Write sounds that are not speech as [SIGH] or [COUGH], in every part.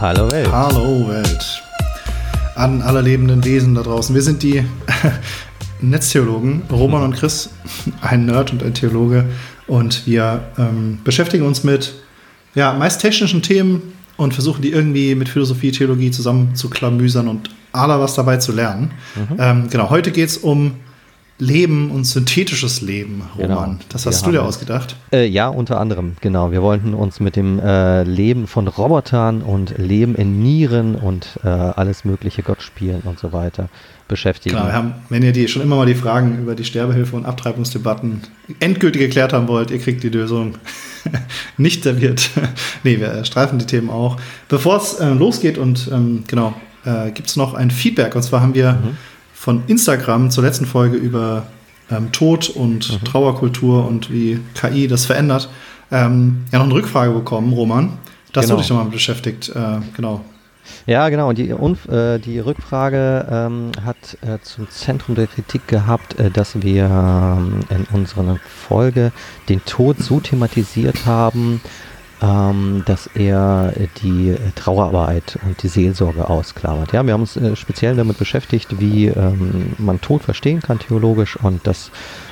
Hallo Welt. Hallo Welt. An alle lebenden Wesen da draußen. Wir sind die [LAUGHS] Netztheologen, Roman und Chris, ein Nerd und ein Theologe. Und wir ähm, beschäftigen uns mit ja, meist technischen Themen und versuchen die irgendwie mit Philosophie, Theologie zusammen zu klamüsern und aller was dabei zu lernen. Mhm. Ähm, genau, heute geht es um Leben und synthetisches Leben, Roman. Genau. Das hast wir du dir ausgedacht? Äh, ja, unter anderem, genau. Wir wollten uns mit dem äh, Leben von Robotern und Leben in Nieren und äh, alles mögliche Gott spielen und so weiter beschäftigen. Genau, haben, wenn ihr die schon immer mal die Fragen über die Sterbehilfe und Abtreibungsdebatten endgültig geklärt haben wollt, ihr kriegt die Lösung [LAUGHS] nicht serviert. [LAUGHS] nee, wir streifen die Themen auch. Bevor es äh, losgeht und ähm, genau, äh, gibt es noch ein Feedback. Und zwar haben wir mhm von Instagram zur letzten Folge über ähm, Tod und mhm. Trauerkultur und wie KI das verändert, ähm, ja noch eine Rückfrage bekommen, Roman. Das genau. wurde ich nochmal beschäftigt, äh, genau. Ja, genau. Und die, äh, die Rückfrage ähm, hat äh, zum Zentrum der Kritik gehabt, äh, dass wir ähm, in unserer Folge den Tod so thematisiert haben, ähm, dass er die Trauerarbeit und die Seelsorge ausklammert. Ja, wir haben uns äh, speziell damit beschäftigt, wie ähm, man Tod verstehen kann theologisch und das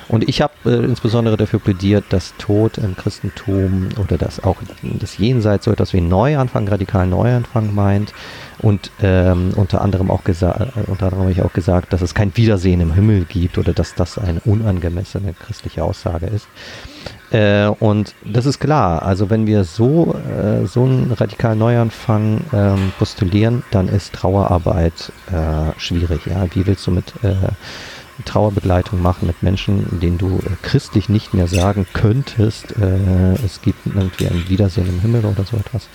und ich habe äh, insbesondere dafür plädiert, dass Tod im Christentum oder dass auch das Jenseits so etwas wie Neuanfang, radikalen Neuanfang meint. Und ähm, unter anderem auch gesagt, äh, unter anderem habe ich auch gesagt, dass es kein Wiedersehen im Himmel gibt oder dass das eine unangemessene christliche Aussage ist. Äh, und das ist klar. Also wenn wir so, äh, so einen radikalen Neuanfang ähm, postulieren, dann ist Trauerarbeit äh, schwierig. Ja? Wie willst du mit äh, Trauerbegleitung machen mit Menschen, denen du äh, christlich nicht mehr sagen könntest, äh, es gibt irgendwie ein Wiedersehen im Himmel oder so etwas.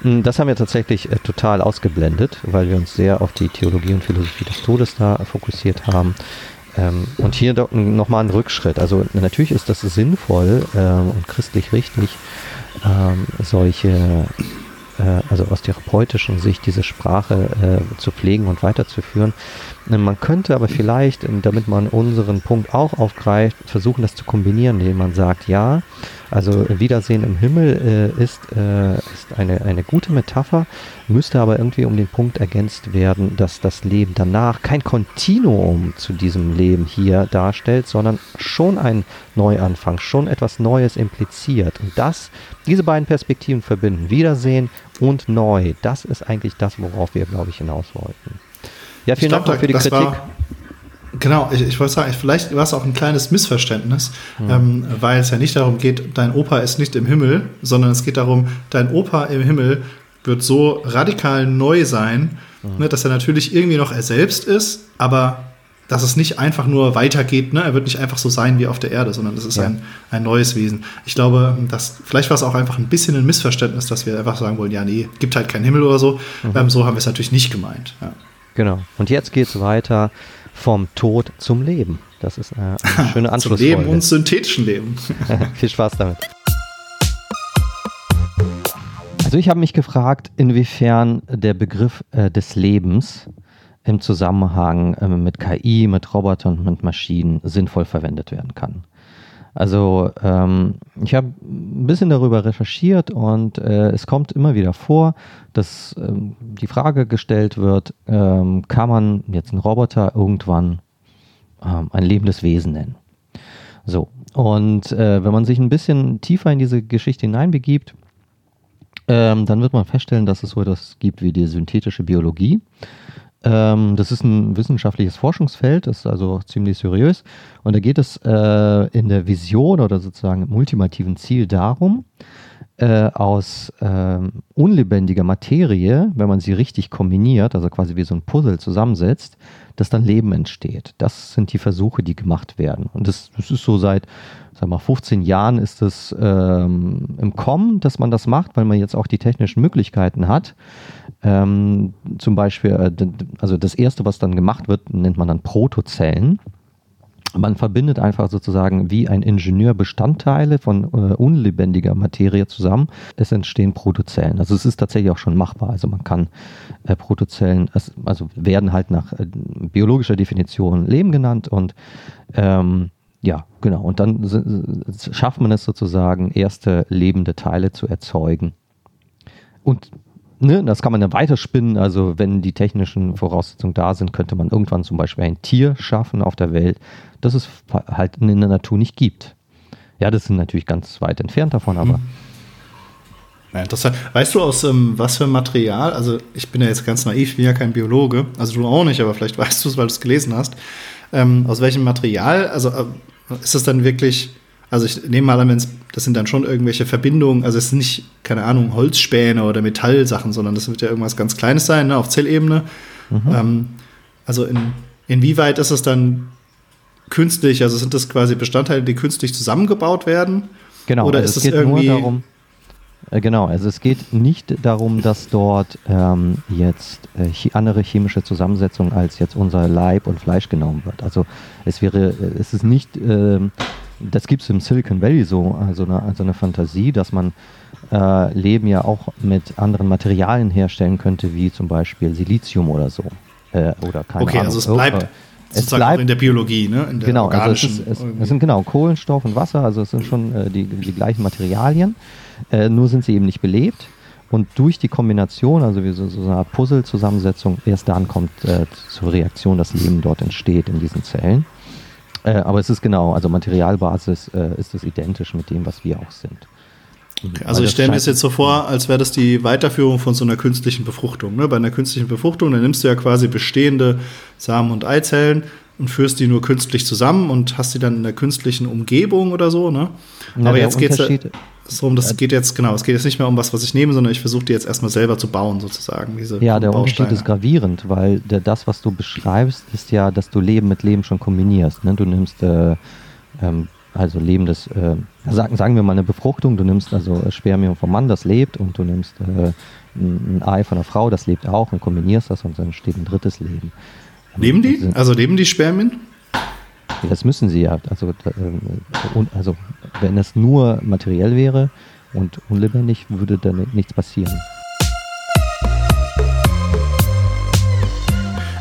Hm, das haben wir tatsächlich total ausgeblendet, weil wir uns sehr auf die Theologie und Philosophie des Todes da fokussiert haben. Ähm, und hier nochmal ein Rückschritt. Also natürlich ist das sinnvoll ähm, und christlich richtig, ähm, solche, äh, also aus therapeutischen Sicht diese Sprache äh, zu pflegen und weiterzuführen. Man könnte aber vielleicht, damit man unseren Punkt auch aufgreift, versuchen, das zu kombinieren, indem man sagt, ja, also Wiedersehen im Himmel äh, ist, äh, ist eine, eine gute Metapher, müsste aber irgendwie um den Punkt ergänzt werden, dass das Leben danach kein Kontinuum zu diesem Leben hier darstellt, sondern schon ein Neuanfang, schon etwas Neues impliziert. Und das, diese beiden Perspektiven verbinden, Wiedersehen und Neu, das ist eigentlich das, worauf wir, glaube ich, hinaus wollten. Ja, vielen Dank für die Kritik. War, genau, ich, ich wollte sagen, vielleicht war es auch ein kleines Missverständnis, mhm. ähm, weil es ja nicht darum geht, dein Opa ist nicht im Himmel, sondern es geht darum, dein Opa im Himmel wird so radikal neu sein, mhm. ne, dass er natürlich irgendwie noch er selbst ist, aber dass es nicht einfach nur weitergeht, ne? er wird nicht einfach so sein wie auf der Erde, sondern es ist ja. ein, ein neues Wesen. Ich glaube, dass, vielleicht war es auch einfach ein bisschen ein Missverständnis, dass wir einfach sagen wollen, ja, nee, gibt halt keinen Himmel oder so. Mhm. Ähm, so haben wir es natürlich nicht gemeint. Ja. Genau. Und jetzt geht es weiter vom Tod zum Leben. Das ist eine, eine [LAUGHS] schöne Anschlussfolge. Zum Leben und synthetischen Leben. [LAUGHS] Viel Spaß damit. Also ich habe mich gefragt, inwiefern der Begriff äh, des Lebens im Zusammenhang äh, mit KI, mit Robotern und mit Maschinen sinnvoll verwendet werden kann. Also ähm, ich habe ein bisschen darüber recherchiert und äh, es kommt immer wieder vor, dass ähm, die Frage gestellt wird, ähm, kann man jetzt einen Roboter irgendwann ähm, ein lebendes Wesen nennen? So, und äh, wenn man sich ein bisschen tiefer in diese Geschichte hineinbegibt, ähm, dann wird man feststellen, dass es so etwas gibt wie die synthetische Biologie. Ähm, das ist ein wissenschaftliches Forschungsfeld, das ist also ziemlich seriös. Und da geht es äh, in der Vision oder sozusagen im ultimativen Ziel darum, äh, aus äh, unlebendiger Materie, wenn man sie richtig kombiniert, also quasi wie so ein Puzzle zusammensetzt, dass dann Leben entsteht. Das sind die Versuche, die gemacht werden. Und das, das ist so seit, sag mal, 15 Jahren ist es ähm, im Kommen, dass man das macht, weil man jetzt auch die technischen Möglichkeiten hat. Ähm, zum Beispiel, äh, also das erste, was dann gemacht wird, nennt man dann Protozellen. Man verbindet einfach sozusagen wie ein Ingenieur Bestandteile von äh, unlebendiger Materie zusammen. Es entstehen Protozellen. Also es ist tatsächlich auch schon machbar. Also man kann äh, Protozellen, also werden halt nach äh, biologischer Definition Leben genannt und ähm, ja, genau. Und dann schafft man es sozusagen, erste lebende Teile zu erzeugen. Und ne, das kann man dann weiterspinnen. Also wenn die technischen Voraussetzungen da sind, könnte man irgendwann zum Beispiel ein Tier schaffen auf der Welt, das es halt in der Natur nicht gibt. Ja, das sind natürlich ganz weit entfernt davon, aber. Ja, interessant. Weißt du aus ähm, was für Material? Also ich bin ja jetzt ganz naiv, ich bin ja kein Biologe, also du auch nicht, aber vielleicht [LAUGHS] weißt du es, weil du es gelesen hast. Ähm, aus welchem Material? Also äh, ist das dann wirklich also ich nehme mal an, wenn's, das sind dann schon irgendwelche Verbindungen, also es sind nicht, keine Ahnung, Holzspäne oder Metallsachen, sondern das wird ja irgendwas ganz Kleines sein, ne, auf Zellebene. Mhm. Ähm, also in, inwieweit ist es dann künstlich, also sind das quasi Bestandteile, die künstlich zusammengebaut werden? Genau, oder also ist es irgendwie nur darum, äh, Genau, also es geht nicht darum, dass dort ähm, jetzt äh, andere chemische Zusammensetzung als jetzt unser Leib und Fleisch genommen wird. Also es wäre, äh, es ist nicht äh, das gibt es im Silicon Valley so, also eine, also eine Fantasie, dass man äh, Leben ja auch mit anderen Materialien herstellen könnte, wie zum Beispiel Silizium oder so. Äh, oder keine okay, Ahnung. also es bleibt es bleibt in der Biologie, ne? Der genau, also es, ist, es, es, sind genau Kohlenstoff und Wasser, also es sind schon äh, die, die gleichen Materialien, äh, nur sind sie eben nicht belebt. Und durch die Kombination, also wie so, so eine Puzzle-Zusammensetzung, erst dann kommt äh, zur Reaktion, dass Leben dort entsteht in diesen Zellen. Äh, aber es ist genau, also Materialbasis äh, ist es identisch mit dem, was wir auch sind. Okay, also ich stelle mir das jetzt so vor, als wäre das die Weiterführung von so einer künstlichen Befruchtung. Ne? Bei einer künstlichen Befruchtung, dann nimmst du ja quasi bestehende Samen- und Eizellen und führst die nur künstlich zusammen und hast die dann in der künstlichen Umgebung oder so. Ne? Na, Aber jetzt geht es darum, das geht jetzt, genau, es geht jetzt nicht mehr um was, was ich nehme, sondern ich versuche die jetzt erstmal selber zu bauen, sozusagen. Diese ja, der Bausteine. Unterschied ist gravierend, weil der, das, was du beschreibst, ist ja, dass du Leben mit Leben schon kombinierst. Ne? Du nimmst äh, ähm, also lebendes, äh, sagen, sagen wir mal eine Befruchtung, du nimmst also Spermium vom Mann, das lebt, und du nimmst äh, ein Ei von einer Frau, das lebt auch, und kombinierst das und dann steht ein drittes Leben. Leben die? Also leben die Spermien? Das müssen sie ja. Also, äh, also wenn es nur materiell wäre und unlebendig, würde dann nichts passieren.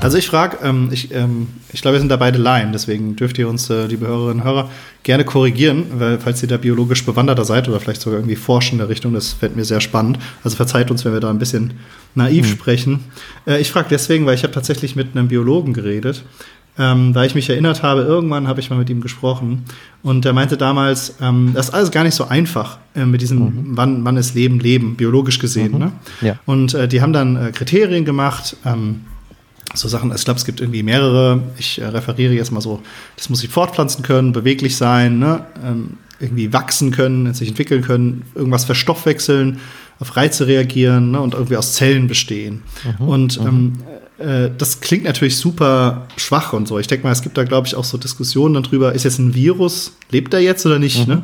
Also ich frage, ähm, ich, ähm, ich glaube, wir sind da beide Laien, deswegen dürft ihr uns, äh, liebe Hörerinnen und Hörer, gerne korrigieren, weil falls ihr da biologisch bewanderter seid oder vielleicht sogar irgendwie forschen in der Richtung, das fällt mir sehr spannend. Also verzeiht uns, wenn wir da ein bisschen naiv mhm. sprechen. Äh, ich frage deswegen, weil ich habe tatsächlich mit einem Biologen geredet, ähm, weil ich mich erinnert habe, irgendwann habe ich mal mit ihm gesprochen und er meinte damals, ähm, das ist alles gar nicht so einfach äh, mit diesem, mhm. wann, wann ist Leben Leben, biologisch gesehen. Mhm. Ne? Ja. Und äh, die haben dann äh, Kriterien gemacht, ähm, so Sachen, ich glaube, es gibt irgendwie mehrere, ich äh, referiere jetzt mal so, das muss sich fortpflanzen können, beweglich sein, ne? ähm, irgendwie wachsen können, sich entwickeln können, irgendwas verstoffwechseln, auf Reize reagieren ne? und irgendwie aus Zellen bestehen. Mhm. Und mhm. ähm, äh, das klingt natürlich super schwach und so. Ich denke mal, es gibt da, glaube ich, auch so Diskussionen darüber, ist jetzt ein Virus, lebt er jetzt oder nicht? Mhm. Ne?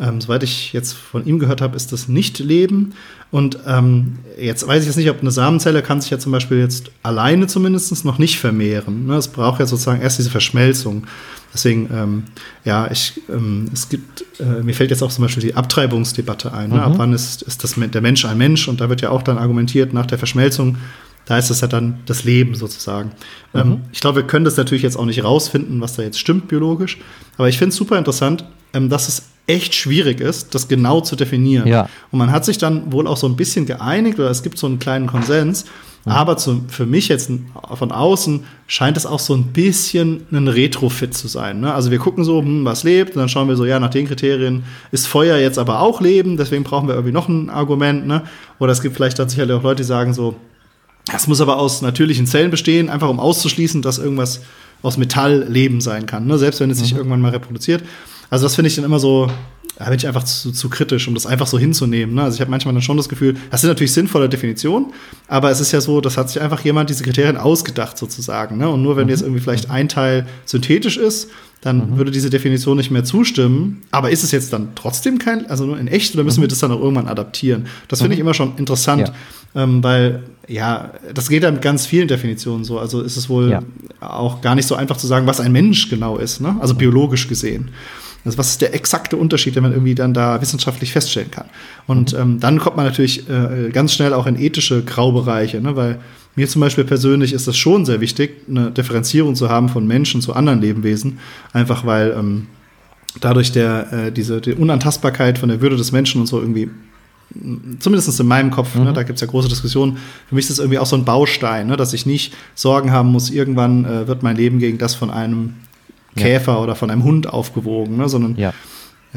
Ähm, soweit ich jetzt von ihm gehört habe, ist das nicht Leben. Und ähm, jetzt weiß ich jetzt nicht, ob eine Samenzelle kann sich ja zum Beispiel jetzt alleine zumindest noch nicht vermehren. Ne? Es braucht ja sozusagen erst diese Verschmelzung. Deswegen, ähm, ja, ich, ähm, es gibt, äh, mir fällt jetzt auch zum Beispiel die Abtreibungsdebatte ein. Ne? Mhm. Ab wann ist, ist das, der Mensch ein Mensch? Und da wird ja auch dann argumentiert, nach der Verschmelzung da ist es ja dann das Leben sozusagen. Mhm. Ähm, ich glaube, wir können das natürlich jetzt auch nicht rausfinden, was da jetzt stimmt biologisch. Aber ich finde es super interessant, ähm, dass es echt schwierig ist, das genau zu definieren. Ja. Und man hat sich dann wohl auch so ein bisschen geeinigt oder es gibt so einen kleinen Konsens. Mhm. Aber zu, für mich jetzt von außen scheint es auch so ein bisschen ein Retrofit zu sein. Ne? Also wir gucken so, hm, was lebt, und dann schauen wir so, ja, nach den Kriterien ist Feuer jetzt aber auch Leben, deswegen brauchen wir irgendwie noch ein Argument. Ne? Oder es gibt vielleicht tatsächlich auch Leute, die sagen so, das muss aber aus natürlichen Zellen bestehen, einfach um auszuschließen, dass irgendwas aus Metall Leben sein kann, ne? selbst wenn es sich mhm. irgendwann mal reproduziert. Also das finde ich dann immer so, da bin ich einfach zu, zu kritisch, um das einfach so hinzunehmen. Ne? Also ich habe manchmal dann schon das Gefühl, das sind natürlich sinnvolle Definitionen, aber es ist ja so, das hat sich einfach jemand diese Kriterien ausgedacht sozusagen. Ne? Und nur wenn mhm. jetzt irgendwie vielleicht ein Teil synthetisch ist, dann mhm. würde diese Definition nicht mehr zustimmen. Aber ist es jetzt dann trotzdem kein, also nur in echt, oder müssen mhm. wir das dann auch irgendwann adaptieren? Das finde ich mhm. immer schon interessant, ja. ähm, weil ja, das geht dann mit ganz vielen Definitionen so. Also ist es wohl ja. auch gar nicht so einfach zu sagen, was ein Mensch genau ist, ne? also biologisch gesehen. Also was ist der exakte Unterschied, den man irgendwie dann da wissenschaftlich feststellen kann? Und mhm. ähm, dann kommt man natürlich äh, ganz schnell auch in ethische Graubereiche, ne? weil mir zum Beispiel persönlich ist es schon sehr wichtig, eine Differenzierung zu haben von Menschen zu anderen Lebewesen, einfach weil ähm, dadurch der, äh, diese die Unantastbarkeit von der Würde des Menschen und so irgendwie zumindest in meinem Kopf, ne, mhm. ne, da gibt es ja große Diskussionen, für mich ist das irgendwie auch so ein Baustein, ne, dass ich nicht Sorgen haben muss, irgendwann äh, wird mein Leben gegen das von einem Käfer ja. oder von einem Hund aufgewogen, ne, sondern ja.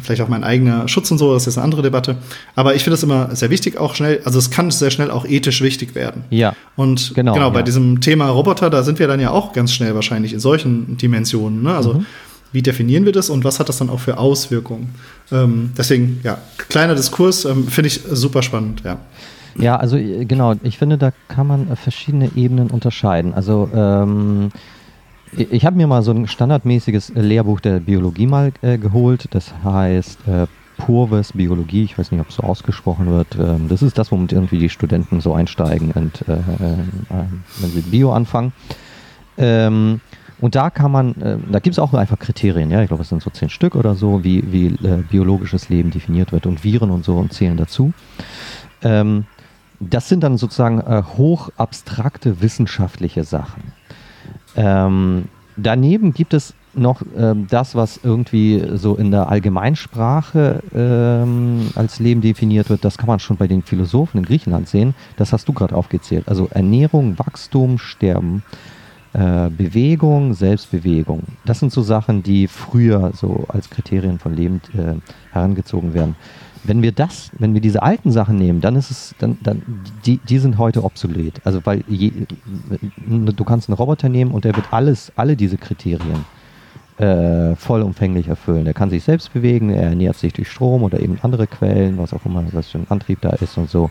vielleicht auch mein eigener Schutz und so, das ist eine andere Debatte. Aber ich finde es immer sehr wichtig, auch schnell, also es kann sehr schnell auch ethisch wichtig werden. Ja. Und genau, genau bei ja. diesem Thema Roboter, da sind wir dann ja auch ganz schnell wahrscheinlich in solchen Dimensionen. Ne? Also mhm wie definieren wir das und was hat das dann auch für Auswirkungen? Ähm, deswegen, ja, kleiner Diskurs, ähm, finde ich super spannend, ja. Ja, also äh, genau, ich finde, da kann man äh, verschiedene Ebenen unterscheiden. Also ähm, ich habe mir mal so ein standardmäßiges Lehrbuch der Biologie mal äh, geholt, das heißt äh, Purves Biologie, ich weiß nicht, ob es so ausgesprochen wird. Ähm, das ist das, womit irgendwie die Studenten so einsteigen und äh, äh, wenn sie Bio anfangen. Ähm, und da kann man, äh, da gibt es auch einfach Kriterien, ja, ich glaube, es sind so zehn Stück oder so, wie, wie äh, biologisches Leben definiert wird und Viren und so und zählen dazu. Ähm, das sind dann sozusagen äh, hoch abstrakte wissenschaftliche Sachen. Ähm, daneben gibt es noch ähm, das, was irgendwie so in der Allgemeinsprache ähm, als Leben definiert wird, das kann man schon bei den Philosophen in Griechenland sehen. Das hast du gerade aufgezählt. Also Ernährung, Wachstum, Sterben, äh, Bewegung, Selbstbewegung. Das sind so Sachen, die früher so als Kriterien von Leben äh, herangezogen werden. Wenn wir das, wenn wir diese alten Sachen nehmen, dann ist es, dann, dann, die, die sind heute obsolet. Also weil je, du kannst einen Roboter nehmen und der wird alles, alle diese Kriterien äh, vollumfänglich erfüllen. Der kann sich selbst bewegen, er ernährt sich durch Strom oder eben andere Quellen, was auch immer, was für ein Antrieb da ist und so.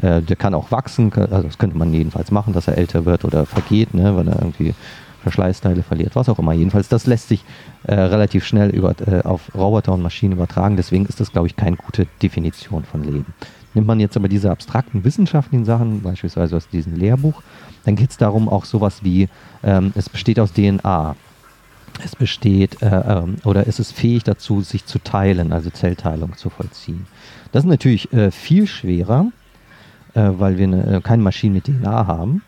Äh, der kann auch wachsen, also das könnte man jedenfalls machen, dass er älter wird oder vergeht, ne, wenn er irgendwie Verschleißteile verliert, was auch immer. Jedenfalls, das lässt sich äh, relativ schnell über, äh, auf Roboter und Maschinen übertragen. Deswegen ist das, glaube ich, keine gute Definition von Leben. Nimmt man jetzt aber diese abstrakten wissenschaftlichen Sachen, beispielsweise aus diesem Lehrbuch, dann geht es darum auch sowas wie, ähm, es besteht aus DNA. Es besteht äh, ähm, oder ist es fähig dazu, sich zu teilen, also Zellteilung zu vollziehen. Das ist natürlich äh, viel schwerer, äh, weil wir eine, äh, keine Maschine mit DNA haben.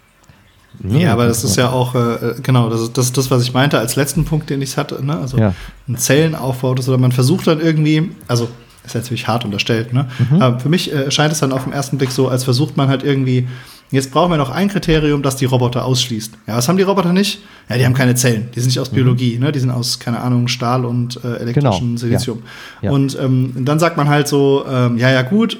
Ne? Ja, aber das ist ja auch, äh, genau, das ist, das das, was ich meinte als letzten Punkt, den ich hatte. Ne? Also ja. ein Zellenaufbau oder man versucht dann irgendwie, also ist natürlich hart unterstellt, ne? Mhm. aber für mich äh, scheint es dann auf den ersten Blick so, als versucht man halt irgendwie, jetzt brauchen wir noch ein Kriterium, das die Roboter ausschließt. Ja, was haben die Roboter nicht? Ja, die haben keine Zellen, die sind nicht aus mhm. Biologie, ne? die sind aus, keine Ahnung, Stahl und äh, elektrischen genau. Silizium. Ja. Und ähm, dann sagt man halt so, ähm, ja, ja, gut,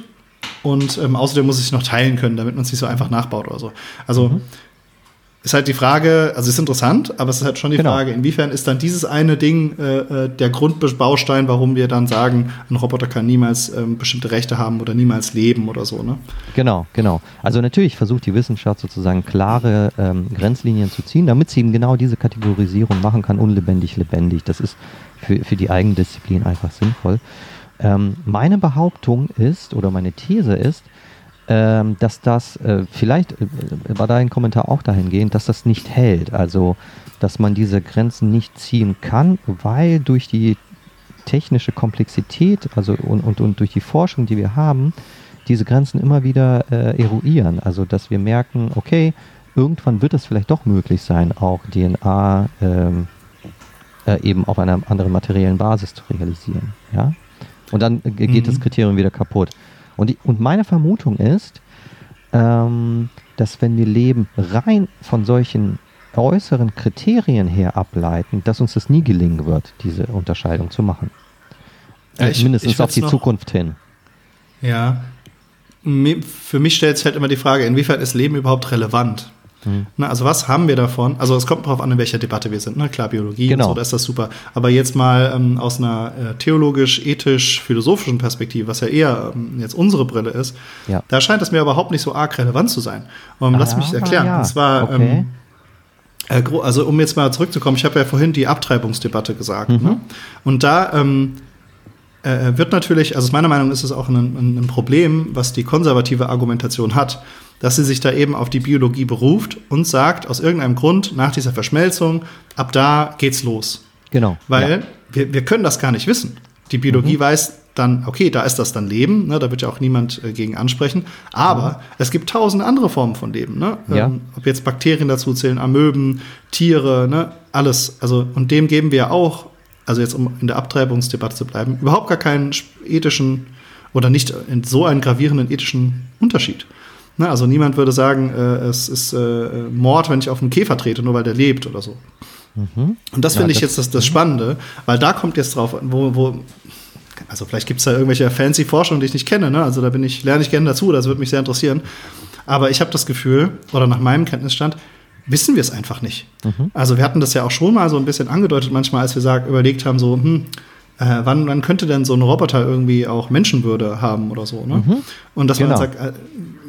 und ähm, außerdem muss es sich noch teilen können, damit man es nicht so einfach nachbaut oder so. Also mhm. Ist halt die Frage, also ist interessant, aber es ist halt schon die genau. Frage, inwiefern ist dann dieses eine Ding äh, äh, der Grundbaustein, warum wir dann sagen, ein Roboter kann niemals ähm, bestimmte Rechte haben oder niemals leben oder so, ne? Genau, genau. Also natürlich versucht die Wissenschaft sozusagen klare ähm, Grenzlinien zu ziehen, damit sie eben genau diese Kategorisierung machen kann, unlebendig, lebendig. Das ist für, für die Eigendisziplin einfach sinnvoll. Ähm, meine Behauptung ist, oder meine These ist, ähm, dass das, äh, vielleicht äh, war dein Kommentar auch dahingehend, dass das nicht hält. Also, dass man diese Grenzen nicht ziehen kann, weil durch die technische Komplexität also und, und, und durch die Forschung, die wir haben, diese Grenzen immer wieder äh, eruieren. Also, dass wir merken, okay, irgendwann wird es vielleicht doch möglich sein, auch DNA ähm, äh, eben auf einer anderen materiellen Basis zu realisieren. Ja? Und dann geht mhm. das Kriterium wieder kaputt. Und, die, und meine Vermutung ist, ähm, dass wenn wir Leben rein von solchen äußeren Kriterien her ableiten, dass uns das nie gelingen wird, diese Unterscheidung zu machen. Ja, ich, Mindestens ich auf die noch, Zukunft hin. Ja. Für mich stellt sich halt immer die Frage, inwiefern ist Leben überhaupt relevant? Mhm. Na, also was haben wir davon? Also es kommt darauf an, in welcher Debatte wir sind. Ne? Klar, Biologie genau. und so, da ist das super. Aber jetzt mal ähm, aus einer äh, theologisch, ethisch, philosophischen Perspektive, was ja eher ähm, jetzt unsere Brille ist, ja. da scheint es mir überhaupt nicht so arg relevant zu sein. Um, ah, lass mich erklären. Ja. Und zwar, okay. ähm, äh, also um jetzt mal zurückzukommen, ich habe ja vorhin die Abtreibungsdebatte gesagt. Mhm. Ne? Und da ähm, äh, wird natürlich, also meiner Meinung nach ist es auch ein, ein, ein Problem, was die konservative Argumentation hat dass sie sich da eben auf die Biologie beruft und sagt, aus irgendeinem Grund, nach dieser Verschmelzung, ab da geht's los. Genau. Weil ja. wir, wir können das gar nicht wissen. Die Biologie mhm. weiß dann, okay, da ist das dann Leben, ne, da wird ja auch niemand äh, gegen ansprechen. Aber mhm. es gibt tausend andere Formen von Leben. Ne? Ja. Ähm, ob jetzt Bakterien dazu zählen, Amöben, Tiere, ne, alles. Also, und dem geben wir auch, also jetzt um in der Abtreibungsdebatte zu bleiben, überhaupt gar keinen ethischen oder nicht in so einen gravierenden ethischen Unterschied. Ne? Also niemand würde sagen, äh, es ist äh, Mord, wenn ich auf einen Käfer trete, nur weil der lebt oder so. Mhm. Und das ja, finde ich jetzt das, das Spannende, weil da kommt jetzt drauf, wo, wo also vielleicht gibt es da irgendwelche fancy Forschungen, die ich nicht kenne, ne? Also da bin ich, lerne ich gerne dazu, das würde mich sehr interessieren. Aber ich habe das Gefühl, oder nach meinem Kenntnisstand, wissen wir es einfach nicht. Mhm. Also wir hatten das ja auch schon mal so ein bisschen angedeutet, manchmal, als wir sag, überlegt haben, so, hm, äh, wann, wann könnte denn so ein Roboter irgendwie auch Menschenwürde haben oder so. Ne? Mhm. Und dass genau. man sagt, äh,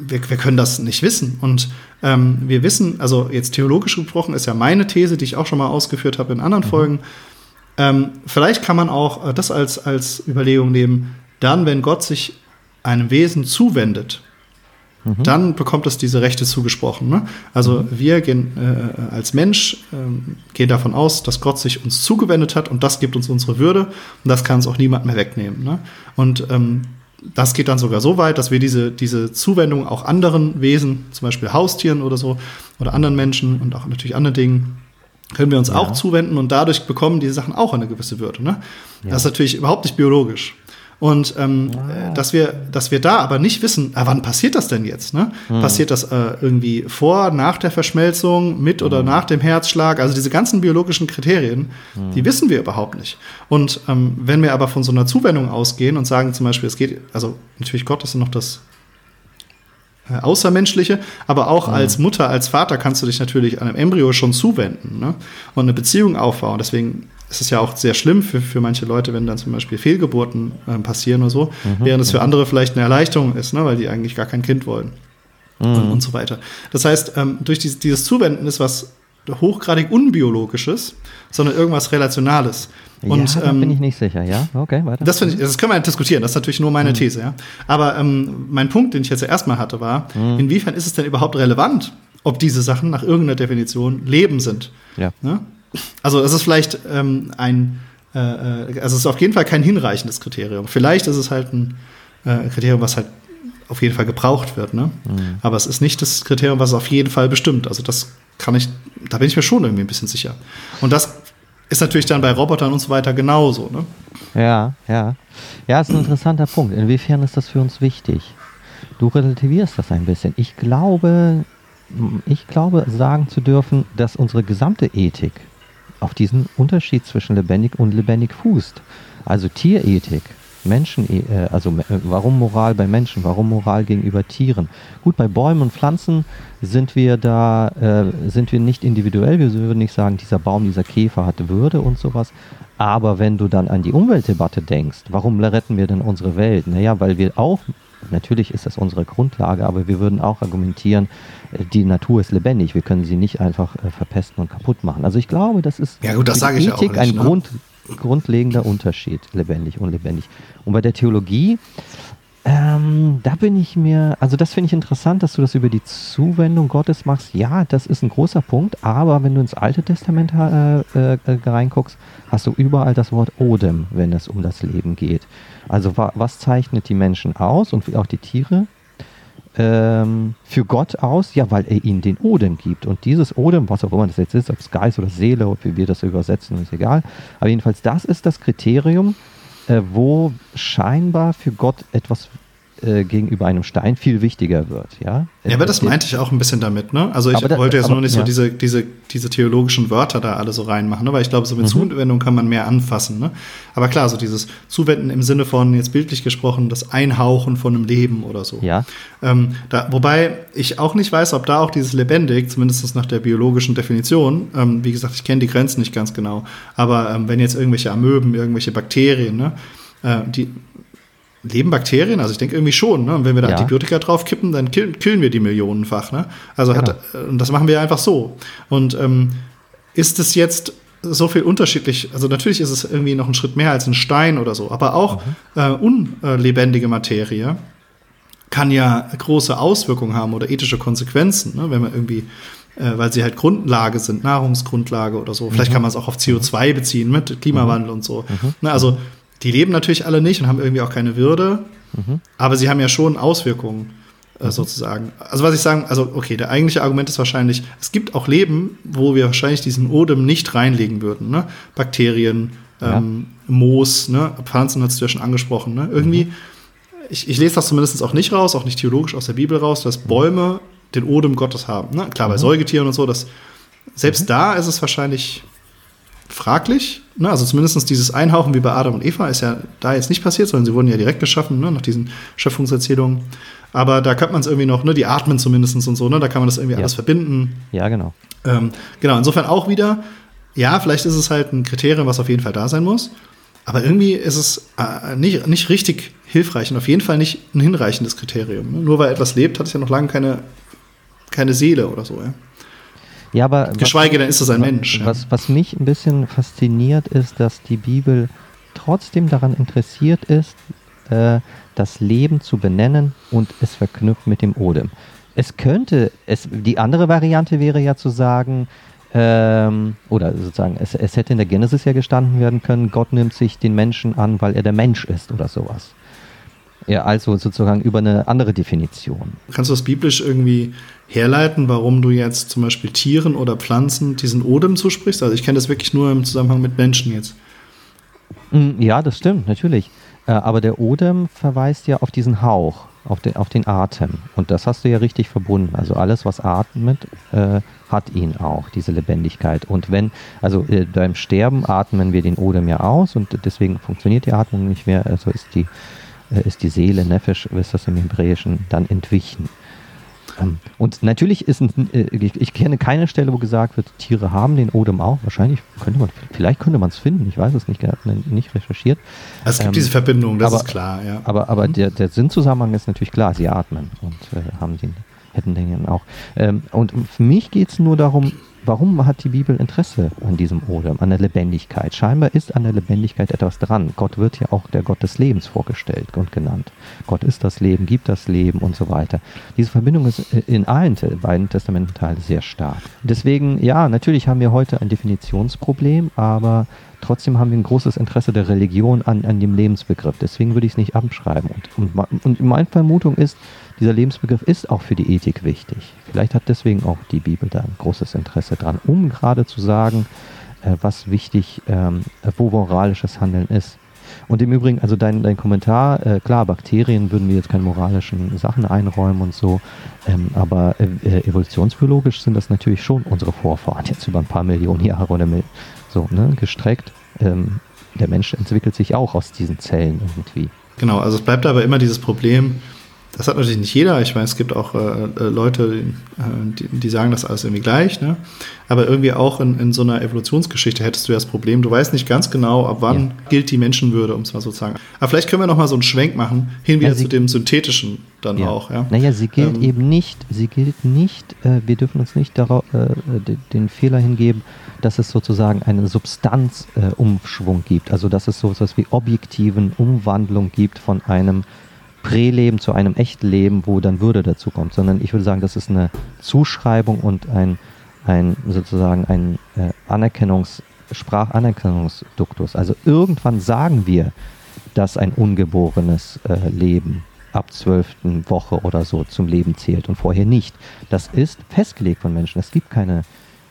wir, wir können das nicht wissen. Und ähm, wir wissen, also jetzt theologisch gesprochen ist ja meine These, die ich auch schon mal ausgeführt habe in anderen mhm. Folgen. Ähm, vielleicht kann man auch äh, das als, als Überlegung nehmen, dann, wenn Gott sich einem Wesen zuwendet, mhm. dann bekommt es diese Rechte zugesprochen. Ne? Also mhm. wir gehen äh, als Mensch äh, gehen davon aus, dass Gott sich uns zugewendet hat und das gibt uns unsere Würde und das kann uns auch niemand mehr wegnehmen. Ne? Und ähm, das geht dann sogar so weit, dass wir diese, diese Zuwendung auch anderen Wesen, zum Beispiel Haustieren oder so, oder anderen Menschen und auch natürlich anderen Dingen, können wir uns ja. auch zuwenden und dadurch bekommen diese Sachen auch eine gewisse Würde. Ne? Ja. Das ist natürlich überhaupt nicht biologisch. Und ähm, ah. dass, wir, dass wir da aber nicht wissen, äh, wann passiert das denn jetzt? Ne? Hm. Passiert das äh, irgendwie vor, nach der Verschmelzung, mit oder hm. nach dem Herzschlag? Also diese ganzen biologischen Kriterien, hm. die wissen wir überhaupt nicht. Und ähm, wenn wir aber von so einer Zuwendung ausgehen und sagen zum Beispiel, es geht, also natürlich Gott ist noch das Außermenschliche, aber auch mhm. als Mutter, als Vater kannst du dich natürlich einem Embryo schon zuwenden ne? und eine Beziehung aufbauen. Deswegen ist es ja auch sehr schlimm für, für manche Leute, wenn dann zum Beispiel Fehlgeburten äh, passieren oder so, mhm. während es für andere vielleicht eine Erleichterung ist, ne? weil die eigentlich gar kein Kind wollen mhm. und, und, so weiter. Das heißt, ähm, durch dieses, dieses Zuwenden ist was hochgradig unbiologisches, sondern irgendwas Relationales. Und, ja, ähm, bin ich nicht sicher, ja. Okay, weiter. Das, ich, das können wir diskutieren, das ist natürlich nur meine mhm. These, ja. Aber ähm, mein Punkt, den ich jetzt erstmal hatte, war, mhm. inwiefern ist es denn überhaupt relevant, ob diese Sachen nach irgendeiner Definition Leben sind? Ja. ja? Also es ist vielleicht ähm, ein, äh, äh, also es ist auf jeden Fall kein hinreichendes Kriterium. Vielleicht ist es halt ein äh, Kriterium, was halt auf jeden Fall gebraucht wird, ne? Mhm. Aber es ist nicht das Kriterium, was es auf jeden Fall bestimmt. Also das kann ich, da bin ich mir schon irgendwie ein bisschen sicher. Und das ist natürlich dann bei Robotern und so weiter genauso. Ne? Ja, ja. Ja, ist ein interessanter Punkt. Inwiefern ist das für uns wichtig? Du relativierst das ein bisschen. Ich glaube, ich glaube, sagen zu dürfen, dass unsere gesamte Ethik auf diesen Unterschied zwischen lebendig und lebendig fußt. Also Tierethik Menschen, äh, also äh, warum Moral bei Menschen, warum Moral gegenüber Tieren? Gut, bei Bäumen und Pflanzen sind wir da, äh, sind wir nicht individuell. Wir würden nicht sagen, dieser Baum, dieser Käfer hat Würde und sowas. Aber wenn du dann an die Umweltdebatte denkst, warum retten wir denn unsere Welt? Naja, weil wir auch, natürlich ist das unsere Grundlage, aber wir würden auch argumentieren, die Natur ist lebendig. Wir können sie nicht einfach verpesten und kaputt machen. Also ich glaube, das ist ja, gut, das sage ich auch nicht, ein ne? Grund, grundlegender Unterschied, lebendig, unlebendig. Und bei der Theologie, ähm, da bin ich mir, also das finde ich interessant, dass du das über die Zuwendung Gottes machst. Ja, das ist ein großer Punkt, aber wenn du ins Alte Testament äh, äh, reinguckst, hast du überall das Wort Odem, wenn es um das Leben geht. Also wa was zeichnet die Menschen aus und auch die Tiere? Ähm, für Gott aus? Ja, weil er ihnen den Odem gibt. Und dieses Odem, was auch immer das jetzt ist, ob es Geist oder Seele, ob wie wir das übersetzen, ist egal. Aber jedenfalls, das ist das Kriterium, äh, wo scheinbar für Gott etwas äh, gegenüber einem Stein viel wichtiger wird. Ja, ja aber das meinte ich auch ein bisschen damit. Ne? Also ich da, wollte jetzt aber, nur nicht so diese, diese, diese theologischen Wörter da alle so reinmachen, ne? weil ich glaube, so mit mhm. Zuwendung kann man mehr anfassen. Ne? Aber klar, so dieses Zuwenden im Sinne von, jetzt bildlich gesprochen, das Einhauchen von einem Leben oder so. Ja. Ähm, da, wobei ich auch nicht weiß, ob da auch dieses lebendig, zumindest nach der biologischen Definition, ähm, wie gesagt, ich kenne die Grenzen nicht ganz genau, aber ähm, wenn jetzt irgendwelche Amöben, irgendwelche Bakterien, ne, äh, die leben Bakterien? Also ich denke irgendwie schon. Ne? Und wenn wir da ja. Antibiotika draufkippen, dann killen, killen wir die millionenfach. Ne? Also genau. hat, äh, und das machen wir einfach so. Und ähm, ist es jetzt so viel unterschiedlich? Also natürlich ist es irgendwie noch ein Schritt mehr als ein Stein oder so, aber auch mhm. äh, unlebendige Materie kann ja große Auswirkungen haben oder ethische Konsequenzen, ne? wenn man irgendwie äh, weil sie halt Grundlage sind, Nahrungsgrundlage oder so. Vielleicht mhm. kann man es auch auf CO2 beziehen mit Klimawandel mhm. und so. Mhm. Ne, also die leben natürlich alle nicht und haben irgendwie auch keine Würde, mhm. aber sie haben ja schon Auswirkungen äh, mhm. sozusagen. Also was ich sagen, also okay, der eigentliche Argument ist wahrscheinlich, es gibt auch Leben, wo wir wahrscheinlich diesen Odem nicht reinlegen würden, ne? Bakterien, ja. ähm, Moos, ne? Pflanzen hast du ja schon angesprochen, ne? Irgendwie mhm. ich, ich, lese das zumindest auch nicht raus, auch nicht theologisch aus der Bibel raus, dass Bäume den Odem Gottes haben. Ne? Klar, bei mhm. Säugetieren und so, dass selbst mhm. da ist es wahrscheinlich fraglich. Ne? Also zumindest dieses Einhauchen wie bei Adam und Eva ist ja da jetzt nicht passiert, sondern sie wurden ja direkt geschaffen, ne? nach diesen Schöpfungserzählungen. Aber da könnte man es irgendwie noch, ne, die atmen zumindest und so, ne? Da kann man das irgendwie ja. alles verbinden. Ja, genau. Ähm, genau, insofern auch wieder, ja, vielleicht ist es halt ein Kriterium, was auf jeden Fall da sein muss. Aber irgendwie ist es äh, nicht, nicht richtig hilfreich und auf jeden Fall nicht ein hinreichendes Kriterium. Ne? Nur weil etwas lebt, hat es ja noch lange keine, keine Seele oder so, ja. Ja, aber Geschweige denn ist es ein Mensch. Was, ja. was mich ein bisschen fasziniert ist, dass die Bibel trotzdem daran interessiert ist, äh, das Leben zu benennen und es verknüpft mit dem Odem. Es könnte, es, die andere Variante wäre ja zu sagen, ähm, oder sozusagen, es, es hätte in der Genesis ja gestanden werden können, Gott nimmt sich den Menschen an, weil er der Mensch ist oder sowas. Ja, also sozusagen über eine andere Definition. Kannst du das biblisch irgendwie herleiten, warum du jetzt zum Beispiel Tieren oder Pflanzen diesen Odem zusprichst? Also ich kenne das wirklich nur im Zusammenhang mit Menschen jetzt. Mm, ja, das stimmt, natürlich. Äh, aber der Odem verweist ja auf diesen Hauch, auf den, auf den Atem. Und das hast du ja richtig verbunden. Also alles, was atmet, äh, hat ihn auch, diese Lebendigkeit. Und wenn, also äh, beim Sterben atmen wir den Odem ja aus und deswegen funktioniert die Atmung nicht mehr. Also ist die, ist die Seele, Nefesh, ist das im Hebräischen, dann entwichen. Ähm, und natürlich ist ein, äh, ich, kenne keine Stelle, wo gesagt wird, Tiere haben den Odem auch. Wahrscheinlich könnte man, vielleicht könnte man es finden. Ich weiß es nicht, nicht recherchiert. Es gibt ähm, diese Verbindung, das aber, ist klar, ja. Aber, aber mhm. der, der Sinnzusammenhang ist natürlich klar. Sie atmen und äh, haben den, hätten den auch. Ähm, und für mich geht es nur darum, Warum hat die Bibel Interesse an diesem Odem, an der Lebendigkeit? Scheinbar ist an der Lebendigkeit etwas dran. Gott wird ja auch der Gott des Lebens vorgestellt und genannt. Gott ist das Leben, gibt das Leben und so weiter. Diese Verbindung ist in allen beiden Testamententeilen sehr stark. Deswegen, ja, natürlich haben wir heute ein Definitionsproblem, aber trotzdem haben wir ein großes Interesse der Religion an, an dem Lebensbegriff. Deswegen würde ich es nicht abschreiben. Und, und, und meine Vermutung ist, dieser Lebensbegriff ist auch für die Ethik wichtig. Vielleicht hat deswegen auch die Bibel da ein großes Interesse dran, um gerade zu sagen, äh, was wichtig, ähm, wo moralisches Handeln ist. Und im Übrigen, also dein, dein Kommentar, äh, klar, Bakterien würden wir jetzt keine moralischen Sachen einräumen und so, ähm, aber äh, evolutionsbiologisch sind das natürlich schon unsere Vorfahren, jetzt über ein paar Millionen Jahre oder so, ne, gestreckt. Ähm, der Mensch entwickelt sich auch aus diesen Zellen irgendwie. Genau, also es bleibt aber immer dieses Problem, das hat natürlich nicht jeder. Ich meine, es gibt auch äh, äh Leute, äh, die, die, sagen das alles irgendwie gleich. Ne? Aber irgendwie auch in, in, so einer Evolutionsgeschichte hättest du ja das Problem, du weißt nicht ganz genau, ab wann ja. gilt die Menschenwürde, um es mal so zu sagen. Aber vielleicht können wir noch mal so einen Schwenk machen, hin wieder ja, zu dem Synthetischen dann ja. auch. Ja? Naja, sie gilt ähm, eben nicht, sie gilt nicht, äh, wir dürfen uns nicht darauf, äh, den Fehler hingeben, dass es sozusagen einen Substanzumschwung äh, gibt. Also dass es so etwas wie objektiven Umwandlung gibt von einem Präleben zu einem echten Leben, wo dann Würde dazu kommt, sondern ich würde sagen, das ist eine Zuschreibung und ein, ein sozusagen ein äh, Anerkennungs, Sprachanerkennungsduktus. Also irgendwann sagen wir, dass ein ungeborenes äh, Leben ab zwölften Woche oder so zum Leben zählt und vorher nicht. Das ist festgelegt von Menschen. Es gibt keine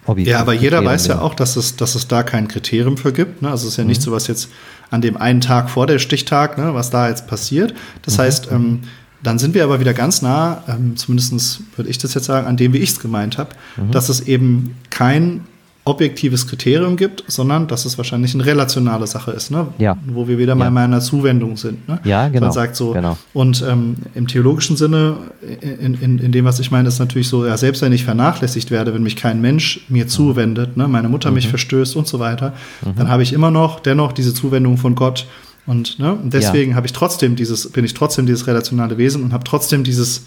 Objektiv ja, aber jeder weiß ja auch, dass es, dass es da kein Kriterium für gibt. Ne? Also es ist ja mhm. nicht so, was jetzt an dem einen Tag vor der Stichtag, ne, was da jetzt passiert. Das mhm. heißt, ähm, dann sind wir aber wieder ganz nah, ähm, zumindest würde ich das jetzt sagen, an dem, wie ich es gemeint habe, mhm. dass es eben kein objektives Kriterium gibt, sondern dass es wahrscheinlich eine relationale Sache ist, ne? ja. wo wir wieder mal ja. in meiner Zuwendung sind. Ne? Ja, genau. Man sagt so, genau. und ähm, im theologischen Sinne, in, in, in dem, was ich meine, ist natürlich so, ja, selbst wenn ich vernachlässigt werde, wenn mich kein Mensch mir mhm. zuwendet, ne? meine Mutter mhm. mich verstößt und so weiter, mhm. dann habe ich immer noch dennoch diese Zuwendung von Gott. Und, ne? und deswegen ja. habe ich trotzdem dieses, bin ich trotzdem dieses relationale Wesen und habe trotzdem dieses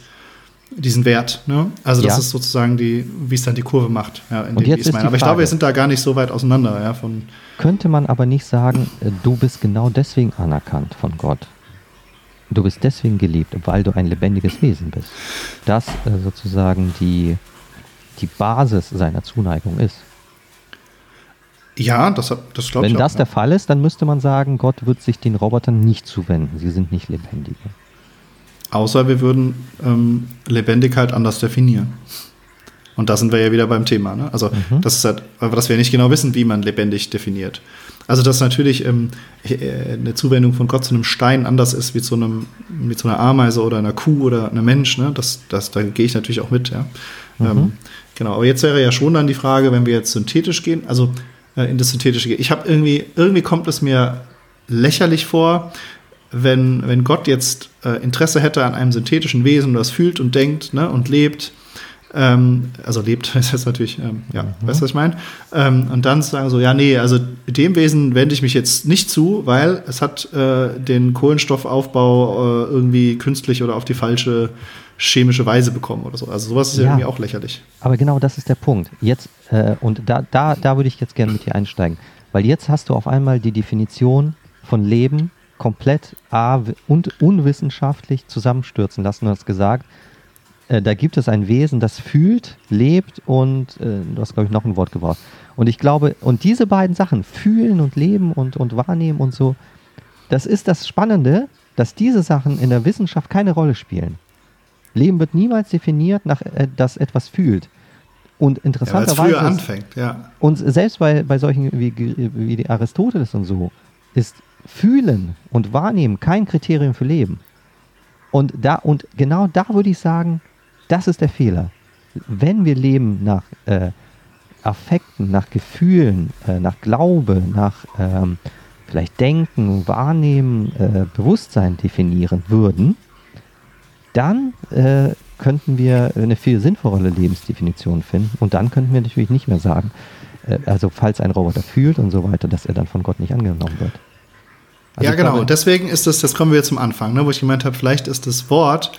diesen Wert. Ne? Also das ja. ist sozusagen die, wie es dann die Kurve macht, ja, in dem, ich es meine. Aber ich glaube, wir sind da gar nicht so weit auseinander. Ja, von Könnte man aber nicht sagen, äh, du bist genau deswegen anerkannt von Gott. Du bist deswegen geliebt, weil du ein lebendiges Wesen bist. Das äh, sozusagen die, die Basis seiner Zuneigung ist. Ja, das, das glaube ich. Wenn das auch, der Fall ist, dann müsste man sagen, Gott wird sich den Robotern nicht zuwenden. Sie sind nicht lebendige. Außer wir würden ähm, Lebendigkeit anders definieren. Und da sind wir ja wieder beim Thema. Ne? Also mhm. das ist halt, dass wir nicht genau wissen, wie man lebendig definiert. Also dass natürlich ähm, äh, eine Zuwendung von Gott zu einem Stein anders ist wie zu einem mit so einer Ameise oder einer Kuh oder einem Mensch. Ne? Das, das, da gehe ich natürlich auch mit. Ja? Mhm. Ähm, genau. Aber jetzt wäre ja schon dann die Frage, wenn wir jetzt synthetisch gehen, also äh, in das synthetische gehen. Ich habe irgendwie irgendwie kommt es mir lächerlich vor, wenn, wenn Gott jetzt äh, Interesse hätte an einem synthetischen Wesen, das fühlt und denkt ne, und lebt, ähm, also lebt, [LAUGHS] ist jetzt natürlich, ähm, ja, mhm. weißt du, was ich meine? Ähm, und dann sagen so, ja, nee, also dem Wesen wende ich mich jetzt nicht zu, weil es hat äh, den Kohlenstoffaufbau äh, irgendwie künstlich oder auf die falsche chemische Weise bekommen oder so. Also sowas ist ja, irgendwie auch lächerlich. Aber genau das ist der Punkt. Jetzt, äh, und da, da, da würde ich jetzt gerne mit dir einsteigen. Weil jetzt hast du auf einmal die Definition von Leben komplett A und unwissenschaftlich zusammenstürzen lassen. Du hast gesagt, äh, da gibt es ein Wesen, das fühlt, lebt und äh, du hast, glaube ich, noch ein Wort gebraucht. Und ich glaube, und diese beiden Sachen, fühlen und leben und, und wahrnehmen und so, das ist das Spannende, dass diese Sachen in der Wissenschaft keine Rolle spielen. Leben wird niemals definiert, nach, äh, dass etwas fühlt. Und interessanterweise. Ja, früher anfängt, ja. Und selbst bei, bei solchen wie, wie Aristoteles und so, ist Fühlen und Wahrnehmen kein Kriterium für Leben. Und, da, und genau da würde ich sagen, das ist der Fehler. Wenn wir Leben nach äh, Affekten, nach Gefühlen, äh, nach Glaube, nach ähm, vielleicht Denken, Wahrnehmen, äh, Bewusstsein definieren würden, dann äh, könnten wir eine viel sinnvollere Lebensdefinition finden. Und dann könnten wir natürlich nicht mehr sagen, äh, also falls ein Roboter fühlt und so weiter, dass er dann von Gott nicht angenommen wird. Also ja, genau. Glaube, Deswegen ist das, das kommen wir zum Anfang, ne, wo ich gemeint habe, vielleicht ist das Wort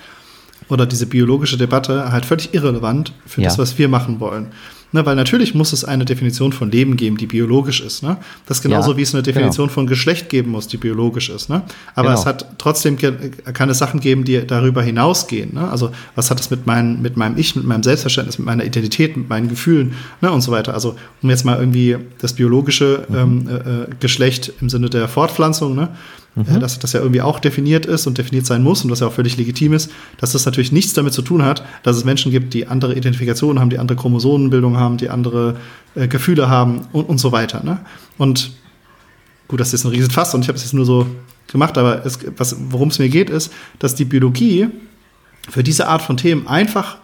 oder diese biologische Debatte halt völlig irrelevant für ja. das, was wir machen wollen. Ne, weil natürlich muss es eine Definition von Leben geben, die biologisch ist. Ne? Das ist genauso, ja, wie es eine Definition genau. von Geschlecht geben muss, die biologisch ist. Ne? Aber genau. es hat trotzdem keine Sachen geben, die darüber hinausgehen. Ne? Also was hat es mit, mein, mit meinem Ich, mit meinem Selbstverständnis, mit meiner Identität, mit meinen Gefühlen ne? und so weiter. Also um jetzt mal irgendwie das biologische mhm. ähm, äh, äh Geschlecht im Sinne der Fortpflanzung, ne? Mhm. dass das ja irgendwie auch definiert ist und definiert sein muss und was ja auch völlig legitim ist, dass das natürlich nichts damit zu tun hat, dass es Menschen gibt, die andere Identifikationen haben, die andere Chromosomenbildung haben, die andere äh, Gefühle haben und, und so weiter. Ne? Und gut, das ist ein Riesenfass und ich habe es jetzt nur so gemacht, aber worum es mir geht, ist, dass die Biologie für diese Art von Themen einfach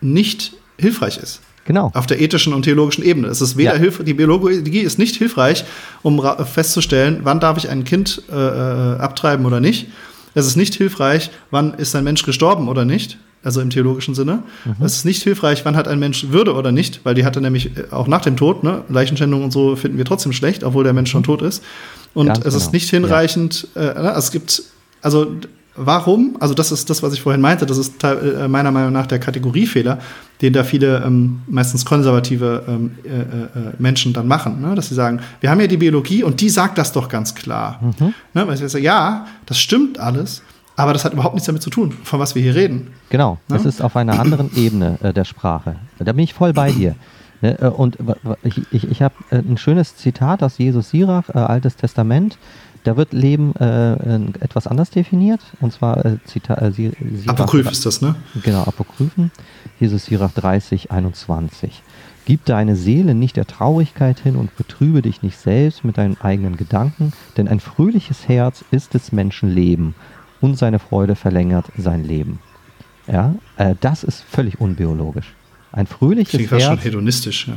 nicht hilfreich ist. Genau. Auf der ethischen und theologischen Ebene. Es ist weder ja. Hilf die Biologie ist nicht hilfreich, um festzustellen, wann darf ich ein Kind äh, äh, abtreiben oder nicht. Es ist nicht hilfreich, wann ist ein Mensch gestorben oder nicht. Also im theologischen Sinne. Mhm. Es ist nicht hilfreich, wann hat ein Mensch Würde oder nicht, weil die hat er nämlich äh, auch nach dem Tod, ne? Leichenschändung und so finden wir trotzdem schlecht, obwohl der Mensch schon mhm. tot ist. Und Ganz es genau. ist nicht hinreichend, ja. äh, es gibt, also warum, also das ist das, was ich vorhin meinte, das ist äh, meiner Meinung nach der Kategoriefehler, den da viele ähm, meistens konservative ähm, äh, äh, Menschen dann machen, ne? dass sie sagen, wir haben ja die Biologie und die sagt das doch ganz klar. Mhm. Ne? Weil sie sagen, ja, das stimmt alles, aber das hat überhaupt nichts damit zu tun, von was wir hier reden. Genau, ne? das ist auf einer anderen [CLEARS THROAT] Ebene äh, der Sprache. Da bin ich voll bei dir. Ne? Äh, und ich, ich, ich habe äh, ein schönes Zitat aus Jesus Sirach, Altes Testament. Da wird Leben äh, etwas anders definiert. Und zwar äh, Zita äh, Sirach, Apokryph ist das, ne? Genau, Apokryphen. Jesus Sirach 30, 21. Gib deine Seele nicht der Traurigkeit hin und betrübe dich nicht selbst mit deinen eigenen Gedanken, denn ein fröhliches Herz ist des Menschen Leben und seine Freude verlängert sein Leben. Ja, äh, das ist völlig unbiologisch. Ein fröhliches Klingt Herz. schon hedonistisch, ja.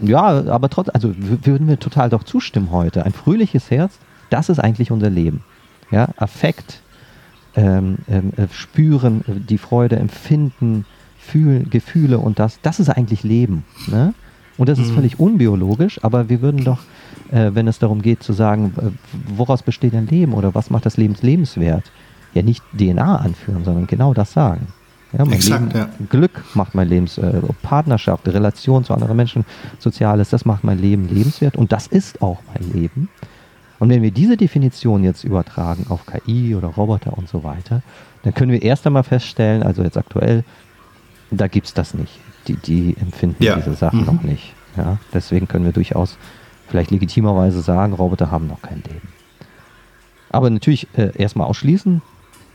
Ja, aber trotzdem, also würden wir total doch zustimmen heute. Ein fröhliches Herz das ist eigentlich unser Leben. Ja, Affekt, ähm, ähm, äh, spüren, äh, die Freude empfinden, fühlen, Gefühle und das, das ist eigentlich Leben. Ne? Und das ist mhm. völlig unbiologisch, aber wir würden doch, äh, wenn es darum geht zu sagen, äh, woraus besteht ein Leben oder was macht das Leben lebenswert, ja nicht DNA anführen, sondern genau das sagen. Ja, Exakt, Leben, ja. Glück macht mein Leben, äh, Partnerschaft, Relation zu anderen Menschen, Soziales, das macht mein Leben lebenswert und das ist auch mein Leben. Und wenn wir diese Definition jetzt übertragen auf KI oder Roboter und so weiter, dann können wir erst einmal feststellen, also jetzt aktuell, da gibt es das nicht. Die, die empfinden ja. diese Sachen mhm. noch nicht. Ja? Deswegen können wir durchaus vielleicht legitimerweise sagen, Roboter haben noch kein Leben. Aber natürlich äh, erstmal ausschließen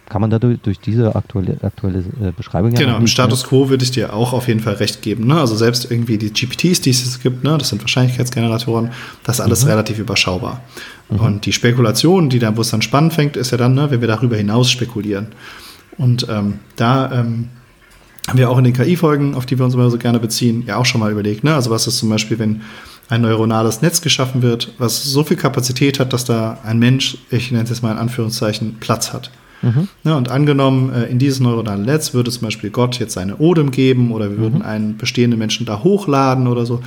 kann man dadurch durch diese aktuelle, aktuelle äh, Beschreibung Genau, im Status quo würde ich dir auch auf jeden Fall recht geben. Ne? Also selbst irgendwie die GPTs, die es gibt, ne? das sind Wahrscheinlichkeitsgeneratoren, das ist alles mhm. relativ überschaubar. Mhm. Und die Spekulation, die dann, wo es dann spannend fängt, ist ja dann, ne, wenn wir darüber hinaus spekulieren. Und ähm, da ähm, haben wir auch in den KI-Folgen, auf die wir uns immer so gerne beziehen, ja auch schon mal überlegt. Ne? Also was ist zum Beispiel, wenn ein neuronales Netz geschaffen wird, was so viel Kapazität hat, dass da ein Mensch, ich nenne es jetzt mal in Anführungszeichen, Platz hat. Mhm. Ja, und angenommen, äh, in dieses neuronale Netz würde zum Beispiel Gott jetzt seine Odem geben oder wir würden mhm. einen bestehenden Menschen da hochladen oder so.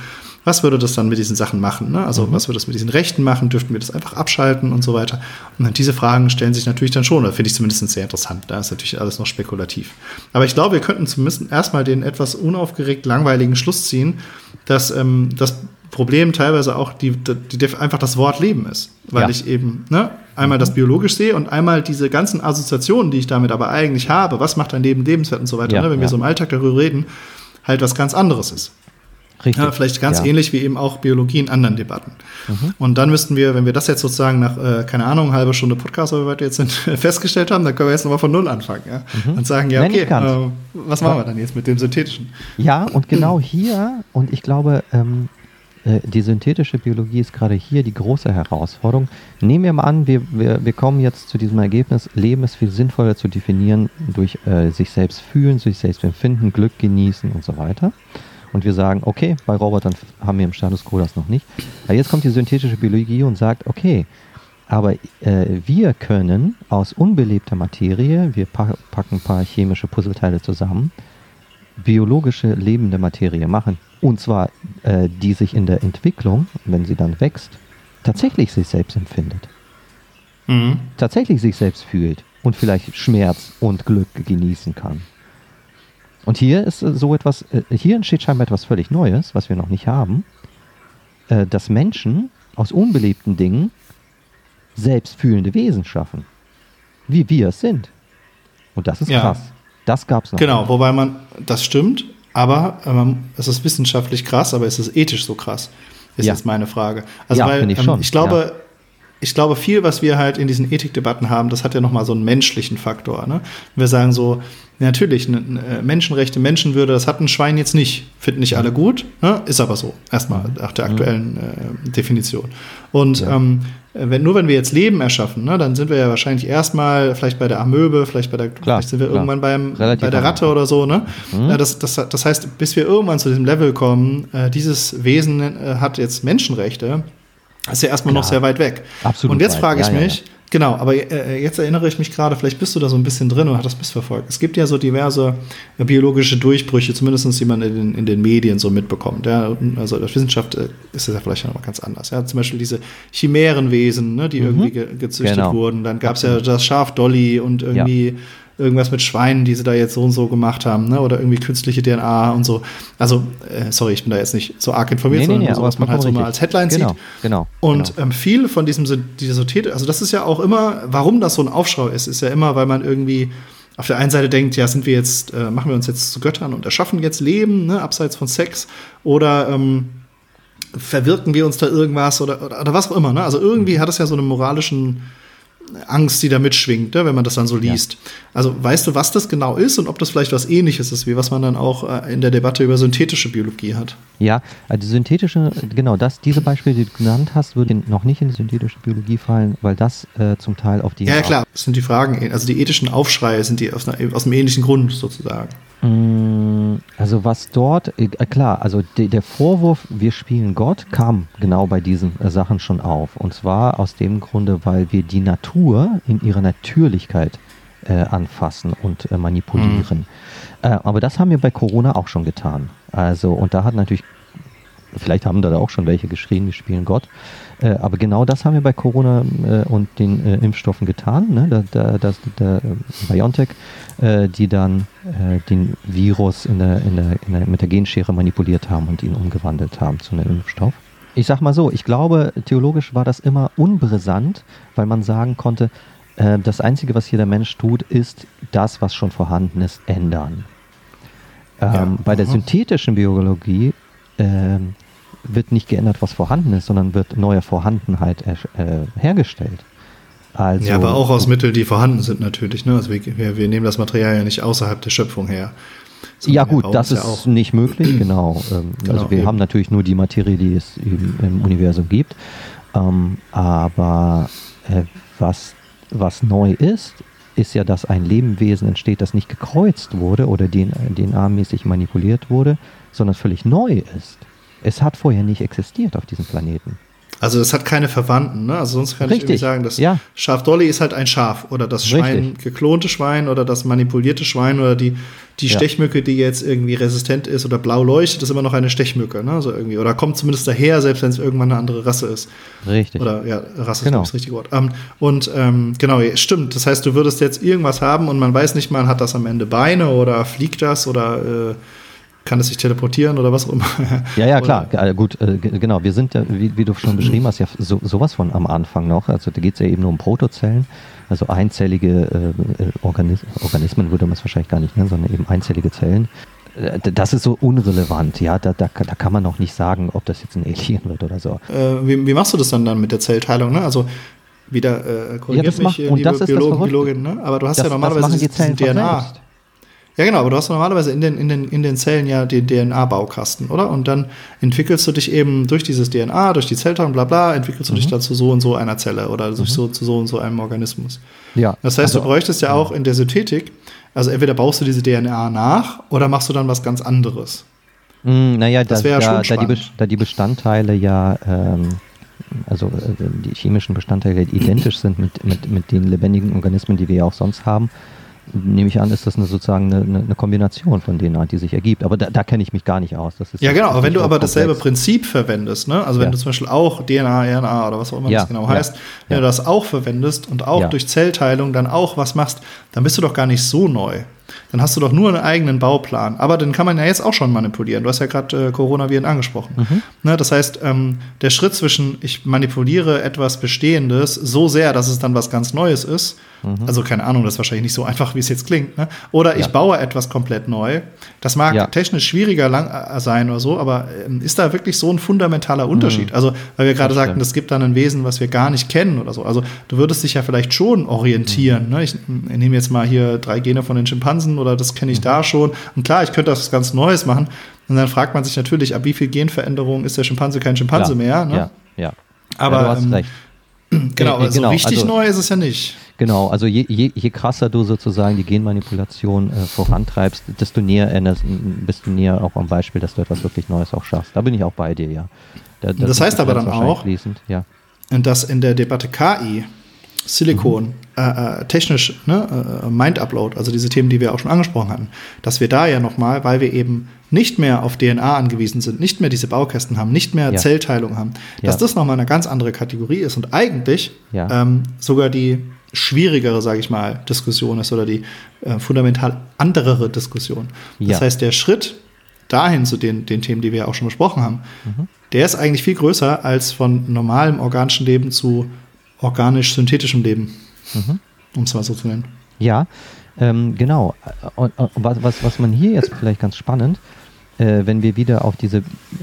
Was würde das dann mit diesen Sachen machen? Ne? Also, mhm. was würde das mit diesen Rechten machen? Dürften wir das einfach abschalten und so weiter? Und diese Fragen stellen sich natürlich dann schon, oder finde ich zumindest sehr interessant. Da ist natürlich alles noch spekulativ. Aber ich glaube, wir könnten zumindest erstmal den etwas unaufgeregt langweiligen Schluss ziehen, dass ähm, das Problem teilweise auch die, die, die, einfach das Wort Leben ist. Weil ja. ich eben ne, einmal mhm. das biologisch sehe und einmal diese ganzen Assoziationen, die ich damit aber eigentlich habe, was macht ein Leben lebenswert und so weiter, ja, ne, wenn ja. wir so im Alltag darüber reden, halt was ganz anderes ist. Richtig. Ja, vielleicht ganz ähnlich wie eben auch Biologie in anderen Debatten. Mhm. Und dann müssten wir, wenn wir das jetzt sozusagen nach, äh, keine Ahnung, halbe Stunde Podcast, oder wie weit wir jetzt sind, [LAUGHS] festgestellt haben, dann können wir jetzt nochmal von Null anfangen. Ja? Mhm. Und sagen, ja, okay, äh, was machen wir dann jetzt mit dem Synthetischen? Ja, und genau hier, und ich glaube, ähm, äh, die synthetische Biologie ist gerade hier die große Herausforderung. Nehmen wir mal an, wir, wir, wir kommen jetzt zu diesem Ergebnis, Leben ist viel sinnvoller zu definieren durch äh, sich selbst fühlen, sich selbst empfinden, Glück genießen und so weiter. Und wir sagen, okay, bei Robotern haben wir im Status quo das noch nicht. Aber jetzt kommt die synthetische Biologie und sagt, okay, aber äh, wir können aus unbelebter Materie, wir packen ein paar chemische Puzzleteile zusammen, biologische lebende Materie machen. Und zwar, äh, die sich in der Entwicklung, wenn sie dann wächst, tatsächlich sich selbst empfindet. Mhm. Tatsächlich sich selbst fühlt und vielleicht Schmerz und Glück genießen kann. Und hier ist äh, so etwas, äh, hier entsteht scheinbar etwas völlig Neues, was wir noch nicht haben, äh, dass Menschen aus unbelebten Dingen selbstfühlende Wesen schaffen. Wie wir es sind. Und das ist ja. krass. Das gab es noch. Genau, nicht. wobei man, das stimmt, aber ähm, es ist wissenschaftlich krass, aber ist es ethisch so krass? Ist ja. jetzt meine Frage. Also, ja, weil ich, ähm, ich glaube. Ich glaube, viel, was wir halt in diesen Ethikdebatten haben, das hat ja nochmal so einen menschlichen Faktor. Ne? Wir sagen so, natürlich, ne, Menschenrechte, Menschenwürde, das hat ein Schwein jetzt nicht. Finden nicht alle gut, ne? ist aber so. Erstmal nach der aktuellen äh, Definition. Und ja. ähm, wenn, nur wenn wir jetzt Leben erschaffen, ne, dann sind wir ja wahrscheinlich erstmal vielleicht bei der Amöbe, vielleicht bei der, klar, vielleicht sind wir klar. irgendwann beim, bei der Ratte oder so. Ne? Mhm. Ja, das, das, das heißt, bis wir irgendwann zu diesem Level kommen, äh, dieses Wesen äh, hat jetzt Menschenrechte, ist ja erstmal klar. noch sehr weit weg. Absolut. Und jetzt frage ich ja, mich, ja, Genau, aber äh, jetzt erinnere ich mich gerade, vielleicht bist du da so ein bisschen drin und hast das missverfolgt. Es gibt ja so diverse äh, biologische Durchbrüche, zumindest die man in den, in den Medien so mitbekommt. Ja? Also der Wissenschaft äh, ist das ja vielleicht nochmal ganz anders. Ja? Zum Beispiel diese Chimärenwesen, ne, die mhm. irgendwie ge gezüchtet genau. wurden. Dann gab es ja das Schaf Dolly und irgendwie ja irgendwas mit Schweinen, die sie da jetzt so und so gemacht haben, ne? oder irgendwie künstliche DNA und so. Also, äh, sorry, ich bin da jetzt nicht so arg informiert, nee, sondern nee, so, was man halt so mal als Headline genau, sieht. Genau. Und genau. Ähm, viel von diesem, diese Sothete, also das ist ja auch immer, warum das so ein Aufschrei ist, ist ja immer, weil man irgendwie auf der einen Seite denkt, ja, sind wir jetzt, äh, machen wir uns jetzt zu Göttern und erschaffen jetzt Leben, ne, abseits von Sex, oder ähm, verwirken wir uns da irgendwas oder, oder, oder was auch immer. Ne? Also irgendwie hat es ja so einen moralischen Angst, die da mitschwingt, ne, wenn man das dann so liest. Ja. Also weißt du, was das genau ist und ob das vielleicht was ähnliches ist, wie was man dann auch äh, in der Debatte über synthetische Biologie hat? Ja, also synthetische, genau, das, diese Beispiele, die du genannt hast, würden noch nicht in die synthetische Biologie fallen, weil das äh, zum Teil auf die. Ja, ja, klar, das sind die Fragen, also die ethischen Aufschreie sind die aus, einer, aus einem ähnlichen Grund sozusagen. Mm, also was dort, äh, klar, also de, der Vorwurf, wir spielen Gott, kam genau bei diesen äh, Sachen schon auf. Und zwar aus dem Grunde, weil wir die Natur in ihrer Natürlichkeit äh, anfassen und äh, manipulieren. Mhm. Äh, aber das haben wir bei Corona auch schon getan. Also, und da hat natürlich, vielleicht haben da auch schon welche geschrien, wir spielen Gott. Äh, aber genau das haben wir bei Corona äh, und den äh, Impfstoffen getan. Ne? Da, da, das, der BioNTech, die dann den Virus in der, in der, in der, mit der Genschere manipuliert haben und ihn umgewandelt haben zu einem Impfstoff. Ich sag mal so, ich glaube, theologisch war das immer unbrisant, weil man sagen konnte, äh, das Einzige, was hier der Mensch tut, ist das, was schon vorhanden ist, ändern. Ähm, ja. Bei der synthetischen Biologie ähm, wird nicht geändert, was vorhanden ist, sondern wird neue Vorhandenheit äh, hergestellt. Also, ja, aber auch aus Mitteln, die vorhanden sind natürlich. Ne? Also wir, wir, nehmen das Material ja nicht außerhalb der Schöpfung her. Ja gut, das ist ja nicht möglich, genau. Ähm, genau also wir eben. haben natürlich nur die Materie, die es im Universum gibt. Ähm, aber äh, was, was neu ist, ist ja, dass ein Lebewesen entsteht, das nicht gekreuzt wurde oder DNA-mäßig manipuliert wurde, sondern völlig neu ist. Es hat vorher nicht existiert auf diesem Planeten. Also das hat keine Verwandten, ne? Also sonst kann Richtig. ich sagen, das ja. Schaf Dolly ist halt ein Schaf oder das Schwein, Richtig. geklonte Schwein oder das manipulierte Schwein oder die, die ja. Stechmücke, die jetzt irgendwie resistent ist oder blau leuchtet, ist immer noch eine Stechmücke, ne? So irgendwie. Oder kommt zumindest daher, selbst wenn es irgendwann eine andere Rasse ist. Richtig. Oder ja, Rasse genau. ist das richtige Wort. Ähm, und ähm, genau, stimmt. Das heißt, du würdest jetzt irgendwas haben und man weiß nicht mal, hat das am Ende Beine oder fliegt das oder äh, kann es sich teleportieren oder was auch immer. Ja, ja, [LAUGHS] klar, äh, gut, äh, genau. Wir sind ja, wie, wie, du schon beschrieben hast, ja so, sowas von am Anfang noch. Also da geht es ja eben nur um Protozellen, also einzellige äh, Organis Organismen würde man es wahrscheinlich gar nicht nennen, sondern eben einzellige Zellen. Äh, das ist so unrelevant, ja. Da, da, da kann man noch nicht sagen, ob das jetzt ein Alien wird oder so. Äh, wie, wie, machst du das dann dann mit der Zellteilung? Ne? Also wieder äh, korrigiert ja, mich, macht, liebe Biologen, Biologin, ne? aber du hast das, ja normalerweise die DNA. Selbst. Ja, genau, aber du hast normalerweise in den, in den, in den Zellen ja den DNA-Baukasten, oder? Und dann entwickelst du dich eben durch dieses DNA, durch die Zellteilung, bla bla, entwickelst du mhm. dich dann zu so und so einer Zelle oder mhm. so, zu so und so einem Organismus. Ja. Das heißt, also, du bräuchtest ja auch in der Synthetik, also entweder baust du diese DNA nach oder machst du dann was ganz anderes. Mm, naja, das da, ja da, die, da die Bestandteile ja ähm, also äh, die chemischen Bestandteile identisch sind mit, mit, mit den lebendigen Organismen, die wir ja auch sonst haben, nehme ich an, ist das eine, sozusagen eine, eine, Kombination von DNA, die sich ergibt. Aber da, da kenne ich mich gar nicht aus. ja, genau. Aber wenn du aber komplex. dasselbe Prinzip verwendest, ne? also wenn ja. du zum Beispiel auch DNA, RNA oder was auch immer ja. das genau heißt, ja. wenn du das auch verwendest und auch durch Zellteilung dann auch was machst, dann bist du doch gar nicht so neu dann hast du doch nur einen eigenen Bauplan. Aber den kann man ja jetzt auch schon manipulieren. Du hast ja gerade äh, Coronaviren angesprochen. Mhm. Ne, das heißt, ähm, der Schritt zwischen ich manipuliere etwas Bestehendes so sehr, dass es dann was ganz Neues ist, mhm. also keine Ahnung, das ist wahrscheinlich nicht so [LAUGHS] einfach, wie es jetzt klingt, ne? oder ja. ich baue etwas komplett neu. Das mag ja. technisch schwieriger lang, äh, sein oder so, aber äh, ist da wirklich so ein fundamentaler Unterschied? Mhm. Also, weil wir gerade sagten, es gibt dann ein Wesen, was wir gar nicht kennen oder so. Also, du würdest dich ja vielleicht schon orientieren. Mhm. Ne? Ich, ich nehme jetzt mal hier drei Gene von den Schimpansen oder das kenne ich mhm. da schon. Und klar, ich könnte das ganz Neues machen. Und dann fragt man sich natürlich, ab wie viel Genveränderung ist der Schimpanse kein Schimpanse ja, mehr. Ne? Ja, ja. Aber ja, du hast ähm, recht. [CLEARS THROAT] Genau, also genau, richtig also, neu ist es ja nicht. Genau, also je, je, je krasser du sozusagen die Genmanipulation äh, vorantreibst, desto näher erinnerst, bist du näher auch am Beispiel, dass du etwas wirklich Neues auch schaffst. Da bin ich auch bei dir, ja. Da, das, das heißt aber dann auch, ja. dass in der Debatte KI Silikon, mhm. Äh, äh, technisch, ne, äh, Mind Upload, also diese Themen, die wir auch schon angesprochen hatten, dass wir da ja nochmal, weil wir eben nicht mehr auf DNA angewiesen sind, nicht mehr diese Baukästen haben, nicht mehr ja. Zellteilung haben, dass ja. das nochmal eine ganz andere Kategorie ist und eigentlich ja. ähm, sogar die schwierigere, sage ich mal, Diskussion ist oder die äh, fundamental anderere Diskussion. Das heißt, der Schritt dahin zu den, den Themen, die wir ja auch schon besprochen haben, mhm. der ist eigentlich viel größer als von normalem organischen Leben zu organisch-synthetischem Leben, mhm. um es mal so zu nennen. Ja, ähm, genau. Und, und, was, was, man hier jetzt vielleicht ganz spannend, äh, wenn wir wieder auf diese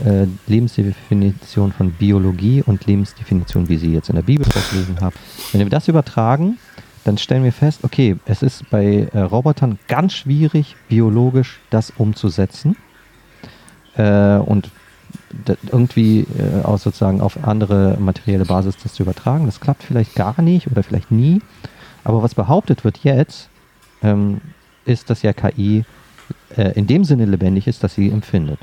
äh, Lebensdefinition von Biologie und Lebensdefinition, wie sie jetzt in der Bibel vorgelesen haben, wenn wir das übertragen, dann stellen wir fest, okay, es ist bei äh, Robotern ganz schwierig, biologisch das umzusetzen. Äh, und irgendwie äh, aus sozusagen auf andere materielle Basis das zu übertragen. Das klappt vielleicht gar nicht oder vielleicht nie. Aber was behauptet wird jetzt, ähm, ist, dass ja KI äh, in dem Sinne lebendig ist, dass sie empfindet.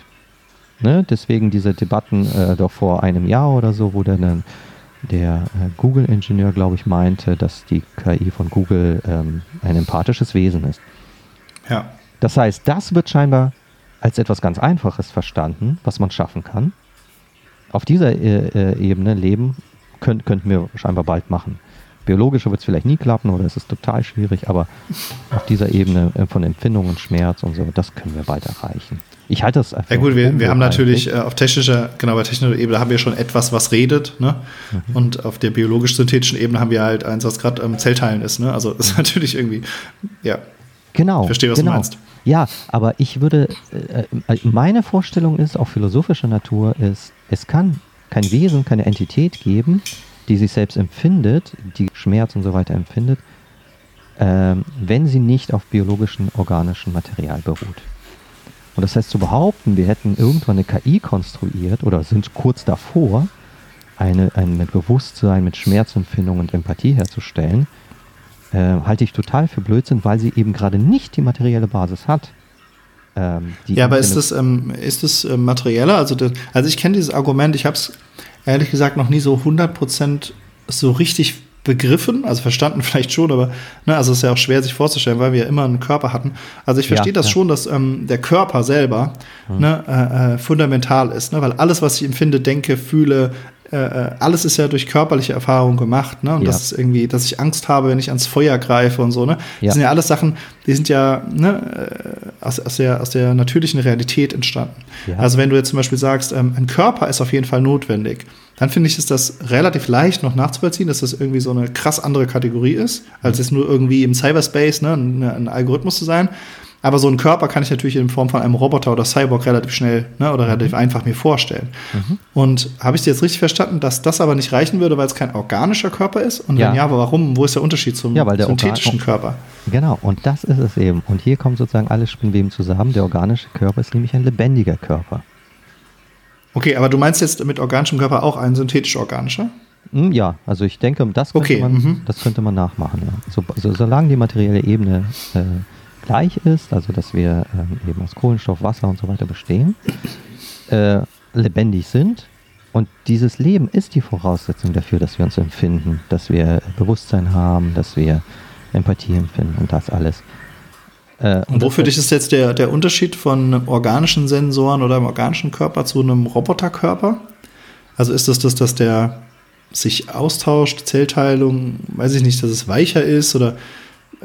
Ne? Deswegen diese Debatten äh, doch vor einem Jahr oder so, wo dann der äh, Google-Ingenieur, glaube ich, meinte, dass die KI von Google ähm, ein empathisches Wesen ist. Ja. Das heißt, das wird scheinbar als etwas ganz Einfaches verstanden, was man schaffen kann. Auf dieser äh, äh, Ebene leben könnt, könnten wir scheinbar bald machen. Biologisch wird es vielleicht nie klappen oder es ist total schwierig, aber auf dieser Ebene äh, von Empfindung und Schmerz und so, das können wir bald erreichen. Ich halte das einfach. Ja gut, wir, wir haben natürlich äh, auf technischer, genau bei technischer Ebene haben wir schon etwas, was redet, ne? Mhm. Und auf der biologisch-synthetischen Ebene haben wir halt eins, was gerade ähm, Zellteilen ist, ne? Also [LAUGHS] ist natürlich irgendwie, ja. Genau. Ich verstehe, was genau. du meinst. Ja, aber ich würde, äh, äh, meine Vorstellung ist, auch philosophischer Natur ist, es kann kein Wesen, keine Entität geben, die sich selbst empfindet, die Schmerz und so weiter empfindet, ähm, wenn sie nicht auf biologischem, organischem Material beruht. Und das heißt zu behaupten, wir hätten irgendwann eine KI konstruiert oder sind kurz davor, eine, ein mit Bewusstsein, mit Schmerzempfindung und Empathie herzustellen, äh, halte ich total für Blödsinn, weil sie eben gerade nicht die materielle Basis hat. Ähm, ja, aber ist das, ähm, ist das äh, materieller? Also, das, also ich kenne dieses Argument, ich habe es ehrlich gesagt noch nie so 100% so richtig begriffen, also verstanden [LAUGHS] vielleicht schon, aber ne, also es ist ja auch schwer sich vorzustellen, weil wir ja immer einen Körper hatten. Also ich verstehe ja, das ja. schon, dass ähm, der Körper selber hm. ne, äh, äh, fundamental ist, ne, weil alles, was ich empfinde, denke, fühle, äh, äh, alles ist ja durch körperliche Erfahrung gemacht, ne? Und ja. das ist irgendwie, dass ich Angst habe, wenn ich ans Feuer greife und so, ne? Das ja. sind ja alles Sachen, die sind ja ne, äh, aus, aus, der, aus der natürlichen Realität entstanden. Ja. Also wenn du jetzt zum Beispiel sagst, ähm, ein Körper ist auf jeden Fall notwendig, dann finde ich, ist das relativ leicht noch nachzuvollziehen, dass das irgendwie so eine krass andere Kategorie ist, als mhm. jetzt nur irgendwie im Cyberspace ne, ein, ein Algorithmus zu sein. Aber so einen Körper kann ich natürlich in Form von einem Roboter oder Cyborg relativ schnell ne, oder relativ einfach mir vorstellen. Mhm. Und habe ich dir jetzt richtig verstanden, dass das aber nicht reichen würde, weil es kein organischer Körper ist? Und ja. wenn ja, aber warum? Wo ist der Unterschied zum ja, synthetischen Organ Körper? Genau, und das ist es eben. Und hier kommen sozusagen alle Spinnweben zusammen. Der organische Körper ist nämlich ein lebendiger Körper. Okay, aber du meinst jetzt mit organischem Körper auch ein synthetisch-organischer? Hm, ja, also ich denke, das könnte, okay. man, mhm. das könnte man nachmachen. Ja. So, so, solange die materielle Ebene äh, gleich ist, also dass wir ähm, eben aus Kohlenstoff, Wasser und so weiter bestehen, äh, lebendig sind. Und dieses Leben ist die Voraussetzung dafür, dass wir uns empfinden, dass wir Bewusstsein haben, dass wir Empathie empfinden und das alles. Äh, und wo für dich ist jetzt der, der Unterschied von organischen Sensoren oder einem organischen Körper zu einem Roboterkörper? Also ist das das, dass der sich austauscht, Zellteilung, weiß ich nicht, dass es weicher ist oder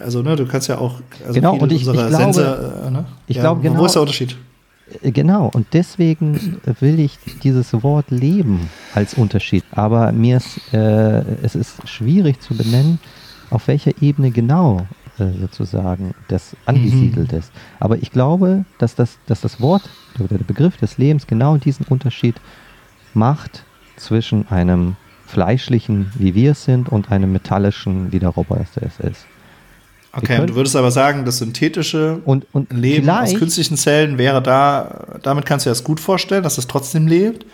also ne, du kannst ja auch also genau und ich, ich glaube, Sensor, äh, ne? ich ja, glaube genau, wo ist der Unterschied? Äh, genau und deswegen will ich dieses Wort Leben als Unterschied, aber mir ist äh, es ist schwierig zu benennen, auf welcher Ebene genau äh, sozusagen das angesiedelt mhm. ist. Aber ich glaube, dass das, dass das Wort oder der Begriff des Lebens genau diesen Unterschied macht zwischen einem fleischlichen, wie wir es sind, und einem metallischen, wie der Roboter es ist. Okay, du würdest aber sagen, das synthetische und, und Leben aus künstlichen Zellen wäre da, damit kannst du dir das gut vorstellen, dass es trotzdem lebt.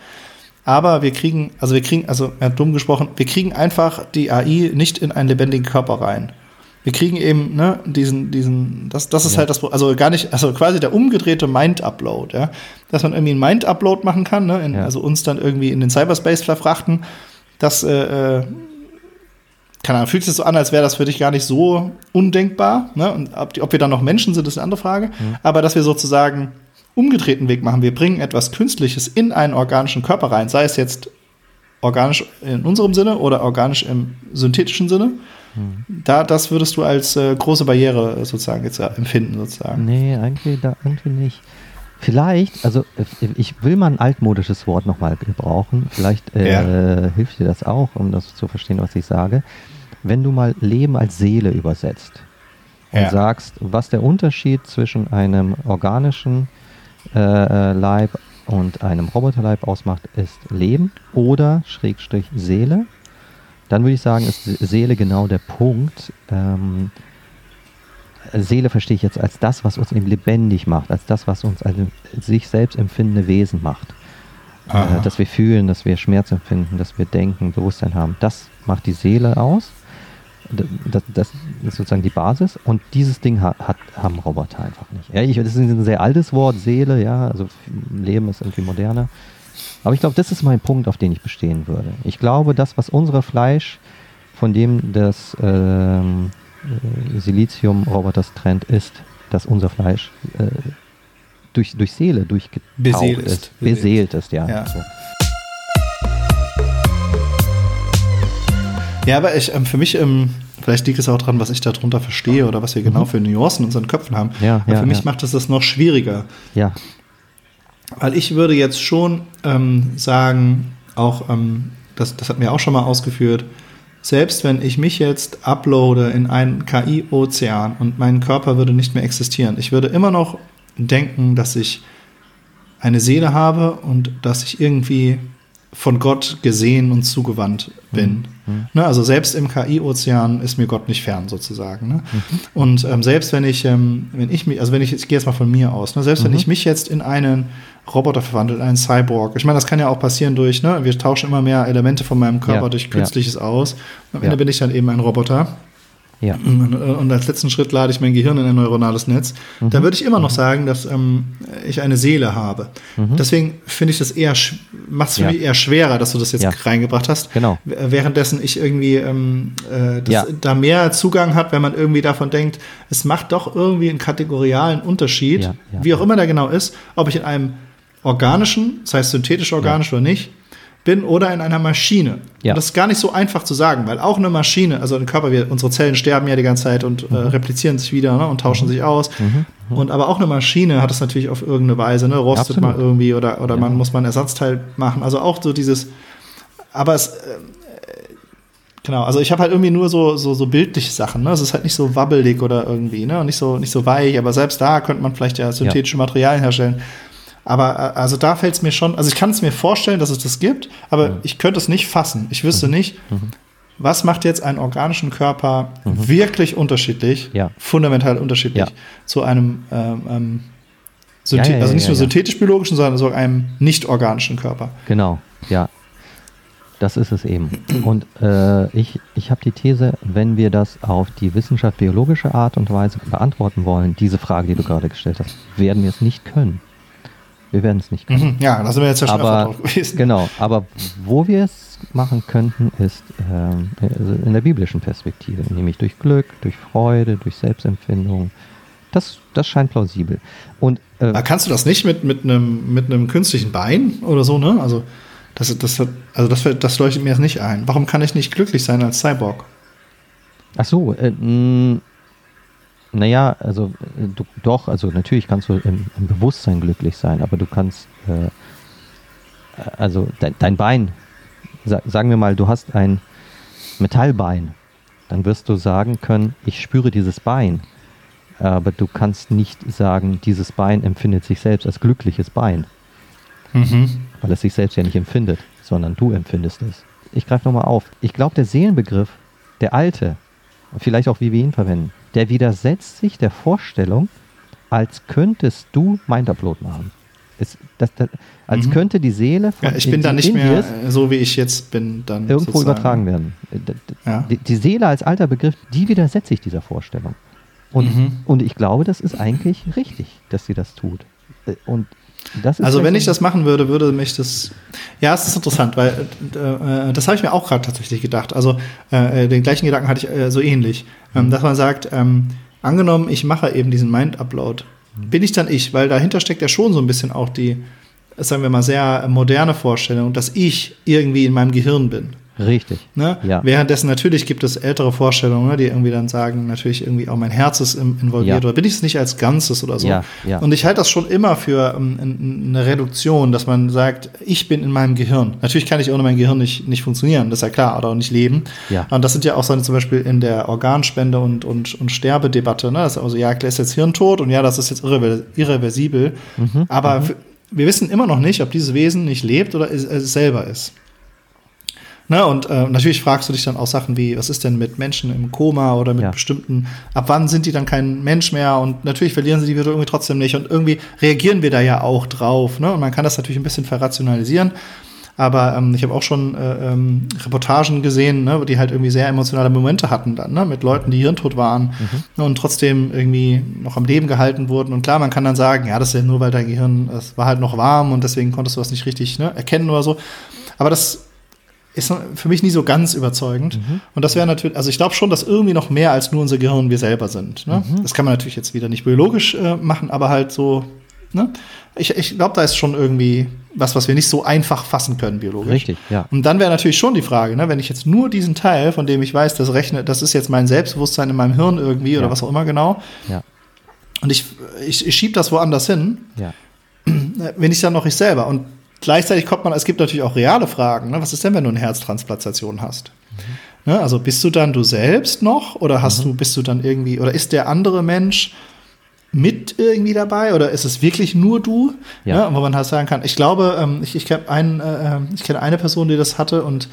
Aber wir kriegen, also wir kriegen, also dumm gesprochen, wir kriegen einfach die AI nicht in einen lebendigen Körper rein. Wir kriegen eben, ne, diesen, diesen, das, das ist ja. halt das, also gar nicht, also quasi der umgedrehte Mind-Upload, ja. Dass man irgendwie einen Mind-Upload machen kann, ne, in, ja. also uns dann irgendwie in den Cyberspace verfrachten. Das, äh, äh keine Ahnung, fühlt sich so an, als wäre das für dich gar nicht so undenkbar. Ne? Und ob, ob wir dann noch Menschen sind, ist eine andere Frage. Mhm. Aber dass wir sozusagen umgedrehten Weg machen. Wir bringen etwas Künstliches in einen organischen Körper rein, sei es jetzt organisch in unserem Sinne oder organisch im synthetischen Sinne. Mhm. Da, das würdest du als äh, große Barriere sozusagen jetzt empfinden, sozusagen. Nee, eigentlich da irgendwie nicht. Vielleicht, also ich will mal ein altmodisches Wort nochmal gebrauchen. Vielleicht äh, ja. hilft dir das auch, um das zu verstehen, was ich sage wenn du mal Leben als Seele übersetzt und ja. sagst, was der Unterschied zwischen einem organischen äh, äh, Leib und einem Roboterleib ausmacht, ist Leben oder Schrägstrich Seele, dann würde ich sagen, ist Seele genau der Punkt. Ähm, Seele verstehe ich jetzt als das, was uns eben lebendig macht, als das, was uns als sich selbst empfindende Wesen macht. Äh, dass wir fühlen, dass wir Schmerz empfinden, dass wir denken, Bewusstsein haben. Das macht die Seele aus das, das, ist sozusagen die Basis und dieses Ding hat, hat haben Roboter einfach nicht. Ja, ich, das ist ein sehr altes Wort, Seele, ja, also Leben ist irgendwie moderner. Aber ich glaube, das ist mein Punkt, auf den ich bestehen würde. Ich glaube, das, was unser Fleisch von dem des ähm, äh, Silizium-Roboters trennt, ist, dass unser Fleisch äh, durch, durch Seele durchgetaucht Beseelt ist. ist. Beseelt ist, ja. ja. So. Ja, aber ich, ähm, für mich, ähm, vielleicht liegt es auch daran, was ich darunter verstehe oder was wir genau mhm. für Nuancen in unseren Köpfen haben. Ja, aber ja, für mich ja. macht es das noch schwieriger. Ja. Weil ich würde jetzt schon ähm, sagen, auch, ähm, das, das hat mir auch schon mal ausgeführt, selbst wenn ich mich jetzt uploade in einen KI-Ozean und mein Körper würde nicht mehr existieren, ich würde immer noch denken, dass ich eine Seele habe und dass ich irgendwie von Gott gesehen und zugewandt bin. Mhm. Ne, also selbst im KI-Ozean ist mir Gott nicht fern sozusagen. Ne? Mhm. Und ähm, selbst wenn ich, ähm, wenn ich mich, also wenn ich, ich gehe jetzt mal von mir aus, ne, selbst mhm. wenn ich mich jetzt in einen Roboter verwandelt, einen Cyborg, ich meine, das kann ja auch passieren durch, ne, wir tauschen immer mehr Elemente von meinem Körper ja. durch Künstliches ja. aus. Am Ende ja. bin ich dann eben ein Roboter. Ja. Und als letzten Schritt lade ich mein Gehirn in ein neuronales Netz. Mhm. Da würde ich immer noch mhm. sagen, dass ähm, ich eine Seele habe. Mhm. Deswegen finde ich das eher, macht es für ja. mich eher schwerer, dass du das jetzt ja. reingebracht hast. Genau. Währenddessen ich irgendwie ähm, äh, ja. da mehr Zugang hat, wenn man irgendwie davon denkt, es macht doch irgendwie einen kategorialen Unterschied, wie auch immer der genau ist, ob ich in einem organischen, das heißt synthetisch organisch oder nicht, bin oder in einer Maschine. Ja. Das ist gar nicht so einfach zu sagen, weil auch eine Maschine, also ein Körper, wir, unsere Zellen sterben ja die ganze Zeit und äh, mhm. replizieren sich wieder ne, und tauschen mhm. sich aus. Mhm. mhm. Und aber auch eine Maschine hat es natürlich auf irgendeine Weise, ne, rostet Absolut. mal irgendwie oder, oder ja. man muss mal ein Ersatzteil machen. Also auch so dieses, aber es, äh, Genau, also ich habe halt irgendwie nur so, so, so bildliche Sachen. Ne? Es ist halt nicht so wabbelig oder irgendwie, ne? Und nicht so, nicht so weich, aber selbst da könnte man vielleicht ja synthetische ja. Materialien herstellen. Aber äh, also da fällt es mir schon, also ich kann es mir vorstellen, dass es das gibt, aber mhm. ich könnte es nicht fassen. Ich wüsste mhm. nicht, mhm. was macht jetzt einen organischen Körper mhm. wirklich unterschiedlich, ja. fundamental unterschiedlich ja. zu einem ähm, ähm, ja, also nicht nur synthetisch-biologischen, sondern sogar einem nicht-organischen Körper. Genau, ja. Das ist es eben. Und äh, ich, ich habe die These, wenn wir das auf die wissenschaft-biologische Art und Weise beantworten wollen, diese Frage, die du gerade gestellt hast, werden wir es nicht können. Wir werden es nicht können. Mhm, ja, da sind wir jetzt ja schon aber, drauf gewesen. Genau, aber wo wir es machen könnten, ist ähm, also in der biblischen Perspektive, nämlich durch Glück, durch Freude, durch Selbstempfindung. Das, das scheint plausibel. Und, äh, kannst du das nicht mit, mit, einem, mit einem künstlichen Bein oder so, ne? Also das, das, also das, das leuchtet mir jetzt nicht ein. Warum kann ich nicht glücklich sein als Cyborg? Ach so, äh, mh, naja, also du, doch, also natürlich kannst du im, im, Bewusstsein glücklich sein, aber du kannst, äh, also de, dein Bein, sa, sagen wir mal, du hast ein Metallbein, dann wirst du sagen können, ich spüre dieses Bein, aber du kannst nicht sagen, dieses Bein empfindet sich selbst als glückliches Bein, mhm. weil es sich selbst ja nicht empfindet, sondern du empfindest es. Ich greife nochmal auf. Ich glaube, der Seelenbegriff, der alte, vielleicht auch wie wir ihn verwenden, der widersetzt sich der Vorstellung, als könntest du Mindupload machen. Es, das, das, als mhm. könnte die Seele von ja, ich bin da nicht mehr so wie ich jetzt bin dann irgendwo sozusagen. übertragen werden. Ja. Die, die, Seele als alter Begriff, die widersetzt sich dieser Vorstellung. Und, mhm. und ich glaube, das ist eigentlich richtig, dass sie das tut. Und also wenn ich das machen würde, würde mich das. Ja, es ist interessant, weil äh, äh das habe ich mir auch gerade tatsächlich gedacht. Also äh, den gleichen Gedanken hatte ich äh, so ähnlich, ähm, mhm. dass man sagt, ähm, angenommen, ich mache eben diesen Mind-Upload, mhm. bin ich dann ich, weil dahinter steckt ja schon so ein bisschen auch die, sagen wir mal, sehr moderne Vorstellung, dass ich irgendwie in meinem Gehirn bin. Richtig. Ne? Ja. Währenddessen natürlich gibt es ältere Vorstellungen, ne, die irgendwie dann sagen, natürlich irgendwie auch mein Herz ist involviert ja. oder bin ich es nicht als Ganzes oder so. Ja, ja. Und ich halte das schon immer für um, ähm, eine Reduktion, dass man sagt, ich bin in meinem Gehirn. Natürlich kann ich ohne mein Gehirn nicht, nicht funktionieren, das ist ja klar, oder auch nicht leben. Ja. Und das sind ja auch so zum Beispiel in der Organspende und, und, und Sterbedebatte. Ne? Das ist also, ja, ist jetzt Hirntod und ja, das ist jetzt irreversibel. Mhm. Aber mhm. wir wissen immer noch nicht, ob dieses Wesen nicht lebt oder es, es selber ist. Ne, und äh, natürlich fragst du dich dann auch Sachen wie, was ist denn mit Menschen im Koma oder mit ja. bestimmten, ab wann sind die dann kein Mensch mehr? Und natürlich verlieren sie die wieder irgendwie trotzdem nicht. Und irgendwie reagieren wir da ja auch drauf. Ne? Und man kann das natürlich ein bisschen verrationalisieren. Aber ähm, ich habe auch schon äh, ähm, Reportagen gesehen, ne, die halt irgendwie sehr emotionale Momente hatten dann, ne, mit Leuten, die hirntot waren mhm. und trotzdem irgendwie noch am Leben gehalten wurden. Und klar, man kann dann sagen, ja, das ist ja nur, weil dein Gehirn, es war halt noch warm und deswegen konntest du das nicht richtig ne, erkennen oder so. Aber das ist für mich nie so ganz überzeugend. Mhm. Und das wäre natürlich, also ich glaube schon, dass irgendwie noch mehr als nur unser Gehirn wir selber sind. Ne? Mhm. Das kann man natürlich jetzt wieder nicht biologisch äh, machen, aber halt so, ne? Ich, ich glaube, da ist schon irgendwie was, was wir nicht so einfach fassen können, biologisch. Richtig, ja. Und dann wäre natürlich schon die Frage, ne, wenn ich jetzt nur diesen Teil, von dem ich weiß, das rechne, das ist jetzt mein Selbstbewusstsein in meinem Hirn irgendwie ja. oder was auch immer genau. Ja. Und ich, ich, ich schiebe das woanders hin. Ja. Wenn ich dann noch ich selber. Und Gleichzeitig kommt man, es gibt natürlich auch reale Fragen. Ne? Was ist denn, wenn du eine Herztransplantation hast? Mhm. Ne? Also bist du dann du selbst noch oder hast mhm. du, bist du dann irgendwie, oder ist der andere Mensch mit irgendwie dabei oder ist es wirklich nur du? Ja. ja wo man halt sagen kann, ich glaube, ähm, ich, ich kenne äh, ähm, ich kenne eine Person, die das hatte und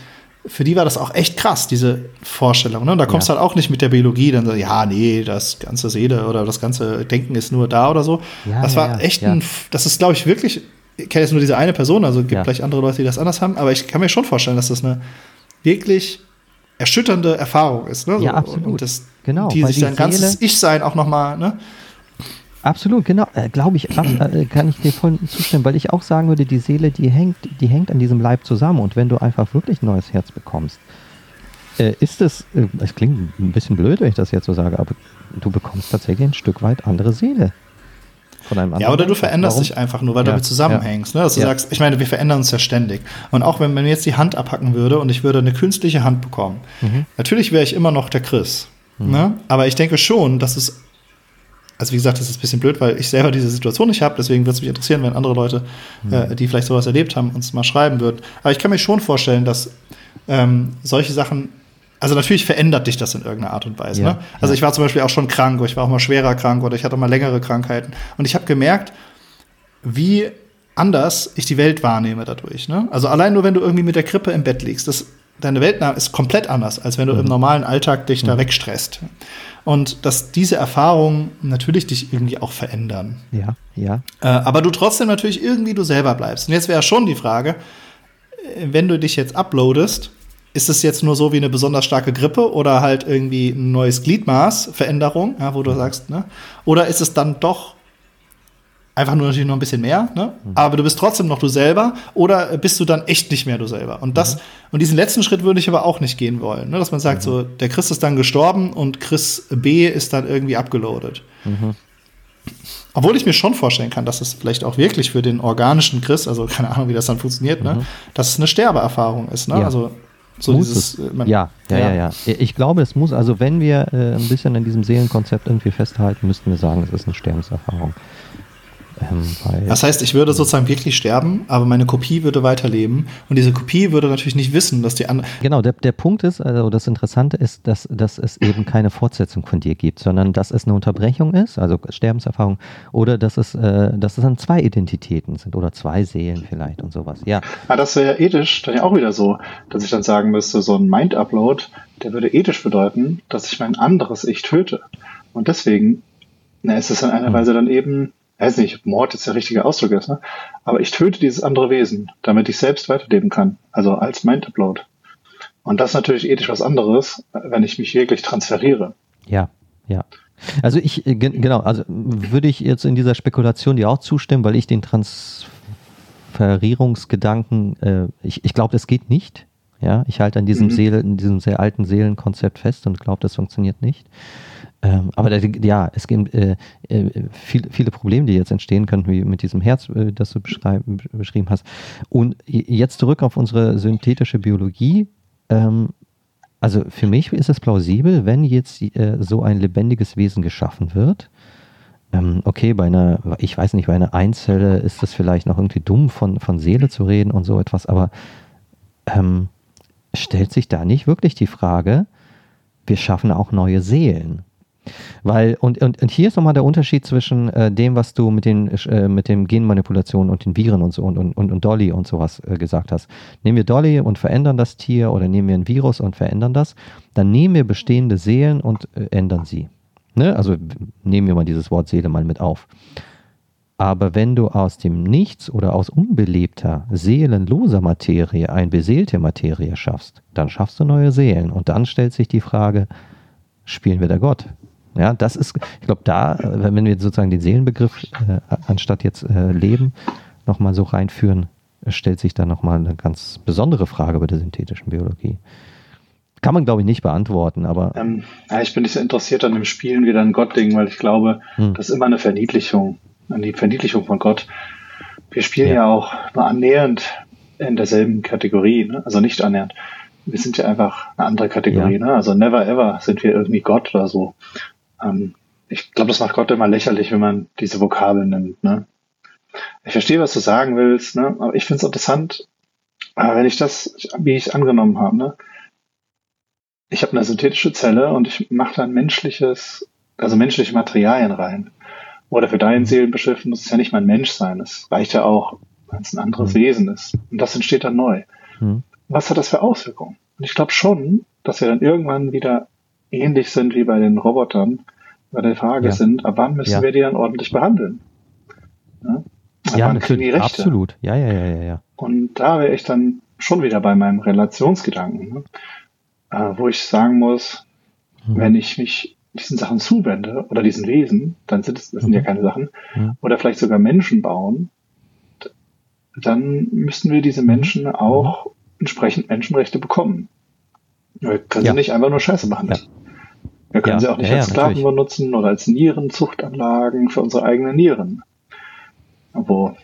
für die war das auch echt krass, diese Vorstellung. Ne? Und da kommst du ja. halt auch nicht mit der Biologie, dann so, ja, nee, das ganze Seele oder das ganze Denken ist nur da oder so. Ja, das war echt ein, das ist, glaube ich, wirklich, ich kenne jetzt nur diese eine Person, also gibt vielleicht andere Leute, die das anders haben, aber ich kann mir schon vorstellen, dass das eine wirklich erschütternde Erfahrung ist. Ne? Ja, absolut. Und das, genau, die sich sein ganzes Ich-Sein auch nochmal, ne? Absolut, genau. Äh, Glaube ich, äh, kann ich dir voll zustimmen, weil ich auch sagen würde, die Seele, die hängt, die hängt an diesem Leib zusammen. Und wenn du einfach wirklich ein neues Herz bekommst, äh, ist es, äh, es klingt ein bisschen blöd, wenn ich das jetzt so sage, aber du bekommst tatsächlich ein Stück weit andere Seele. Von einem anderen ja, oder du veränderst Warum? dich einfach nur, weil ja, du damit zusammenhängst. Ne? Dass du ja. sagst, ich meine, wir verändern uns ja ständig. Und auch wenn man jetzt die Hand abhacken würde und ich würde eine künstliche Hand bekommen, mhm. natürlich wäre ich immer noch der Chris. Mhm. Ne? Aber ich denke schon, dass es also wie gesagt, das ist ein bisschen blöd, weil ich selber diese Situation nicht habe. Deswegen würde es mich interessieren, wenn andere Leute, mhm. äh, die vielleicht sowas erlebt haben, uns mal schreiben würden. Aber ich kann mir schon vorstellen, dass ähm, solche Sachen, also natürlich verändert dich das in irgendeiner Art und Weise. Ja, ne? Also ja. ich war zum Beispiel auch schon krank, oder ich war auch mal schwerer krank oder ich hatte mal längere Krankheiten. Und ich habe gemerkt, wie anders ich die Welt wahrnehme dadurch. Ne? Also allein nur, wenn du irgendwie mit der Krippe im Bett liegst, das, deine Welt ist komplett anders, als wenn du mhm. im normalen Alltag dich mhm. da wegstresst. Und dass diese Erfahrungen natürlich dich irgendwie auch verändern. Ja, ja. Äh, aber du trotzdem natürlich irgendwie du selber bleibst. Und jetzt wäre schon die Frage, äh, wenn du dich jetzt uploadest, ist es jetzt nur so wie eine besonders starke Grippe oder halt irgendwie ein neues Gliedmaß, Veränderung, ja, wo du sagst, ne? Oder ist es dann doch Einfach nur natürlich noch ein bisschen mehr, ne? Mhm. aber du bist trotzdem noch du selber oder bist du dann echt nicht mehr du selber? Und das, mhm. und diesen letzten Schritt würde ich aber auch nicht gehen wollen, ne? dass man sagt, mhm. so, der Chris ist dann gestorben und Chris B ist dann irgendwie abgeloadet. Mhm. Obwohl ich mir schon vorstellen kann, dass es vielleicht auch wirklich für den organischen Chris, also keine Ahnung, wie das dann funktioniert, ne? Mhm. dass es eine Sterbeerfahrung ist. Ne? Ja. Also so muss dieses, es. Man, ja, ja, ja, ja, ja. Ich glaube, es muss, also wenn wir äh, ein bisschen an diesem Seelenkonzept irgendwie festhalten, müssten wir sagen, es ist eine Sterbenserfahrung. Ähm, das heißt, ich würde sozusagen wirklich sterben, aber meine Kopie würde weiterleben und diese Kopie würde natürlich nicht wissen, dass die andere. Genau, der, der Punkt ist, also das Interessante ist, dass, dass es eben keine Fortsetzung von dir gibt, sondern dass es eine Unterbrechung ist, also Sterbenserfahrung, oder dass es, äh, dass es dann zwei Identitäten sind oder zwei Seelen vielleicht und sowas. Ja. Aber ah, das wäre ja ethisch dann ja auch wieder so, dass ich dann sagen müsste, so ein Mind-Upload, der würde ethisch bedeuten, dass ich mein anderes Ich töte. Und deswegen na, ist es in einer hm. Weise dann eben weiß nicht, Mord jetzt der richtige Ausdruck ist, ne? aber ich töte dieses andere Wesen, damit ich selbst weiterleben kann, also als Mind-Upload. Und das ist natürlich ethisch was anderes, wenn ich mich wirklich transferiere. Ja, ja. Also ich, äh, genau, also würde ich jetzt in dieser Spekulation dir auch zustimmen, weil ich den Transferierungsgedanken, äh, ich, ich glaube, das geht nicht. Ja, ich halte an diesem mhm. Seele, diesem sehr alten Seelenkonzept fest und glaube, das funktioniert nicht. Ähm, aber da, ja, es gibt äh, äh, viel, viele Probleme, die jetzt entstehen könnten, wie mit diesem Herz, äh, das du beschrieben hast. Und jetzt zurück auf unsere synthetische Biologie. Ähm, also für mich ist es plausibel, wenn jetzt äh, so ein lebendiges Wesen geschaffen wird. Ähm, okay, bei einer, ich weiß nicht, bei einer Einzelle ist es vielleicht noch irgendwie dumm, von, von Seele zu reden und so etwas, aber ähm, stellt sich da nicht wirklich die Frage, wir schaffen auch neue Seelen. Weil, und, und, und hier ist nochmal der Unterschied zwischen äh, dem, was du mit den, äh, mit den Genmanipulationen und den Viren und so und, und, und Dolly und sowas äh, gesagt hast. Nehmen wir Dolly und verändern das Tier oder nehmen wir ein Virus und verändern das, dann nehmen wir bestehende Seelen und äh, ändern sie. Ne? Also nehmen wir mal dieses Wort Seele mal mit auf. Aber wenn du aus dem Nichts oder aus unbelebter, seelenloser Materie ein beseelte Materie schaffst, dann schaffst du neue Seelen. Und dann stellt sich die Frage, spielen wir da Gott? Ja, das ist, ich glaube, da, äh, wenn wir sozusagen den Seelenbegriff äh, anstatt jetzt äh, Leben nochmal so reinführen, stellt sich da nochmal eine ganz besondere Frage bei der synthetischen Biologie. Kann man, glaube ich, nicht beantworten, aber. Ähm, ja, ich bin nicht so interessiert an dem Spielen wie Gott-Ding, weil ich glaube, hm. das ist immer eine Verniedlichung, an die Verniedlichung von Gott. Wir spielen ja, ja auch nur annähernd in derselben Kategorie, ne? also nicht annähernd. Wir sind ja einfach eine andere Kategorie, ja. ne? Also never ever sind wir irgendwie Gott oder so. Ähm, ich glaube, das macht Gott immer lächerlich, wenn man diese Vokabeln nimmt. Ne? Ich verstehe, was du sagen willst, ne? aber ich finde es interessant, aber wenn ich das, wie ich es angenommen habe, ne? ich habe eine synthetische Zelle und ich mache da ein menschliches, also menschliche Materialien rein. Oder für dein Seelenbeschiff muss es ja nicht mal ein Mensch sein. Es reicht ja auch, wenn es ein anderes mhm. Wesen ist. Und das entsteht dann neu. Mhm. Was hat das für Auswirkungen? Und ich glaube schon, dass wir dann irgendwann wieder ähnlich sind wie bei den Robotern, bei der Frage ja. sind, ab wann müssen ja. wir die dann ordentlich behandeln? Ja, ja natürlich, absolut. Ja, ja, ja, ja, ja. Und da wäre ich dann schon wieder bei meinem Relationsgedanken, ne? äh, wo ich sagen muss, mhm. wenn ich mich diesen Sachen zuwende oder diesen Wesen, dann sind es, das sind mhm. ja keine Sachen, mhm. oder vielleicht sogar Menschen bauen, dann müssten wir diese Menschen mhm. auch entsprechend Menschenrechte bekommen. Wir können ja. sie nicht einfach nur Scheiße behandeln. Ja. Wir können ja, sie auch nicht als Sklaven natürlich. benutzen oder als Nierenzuchtanlagen für unsere eigenen Nieren. Wo.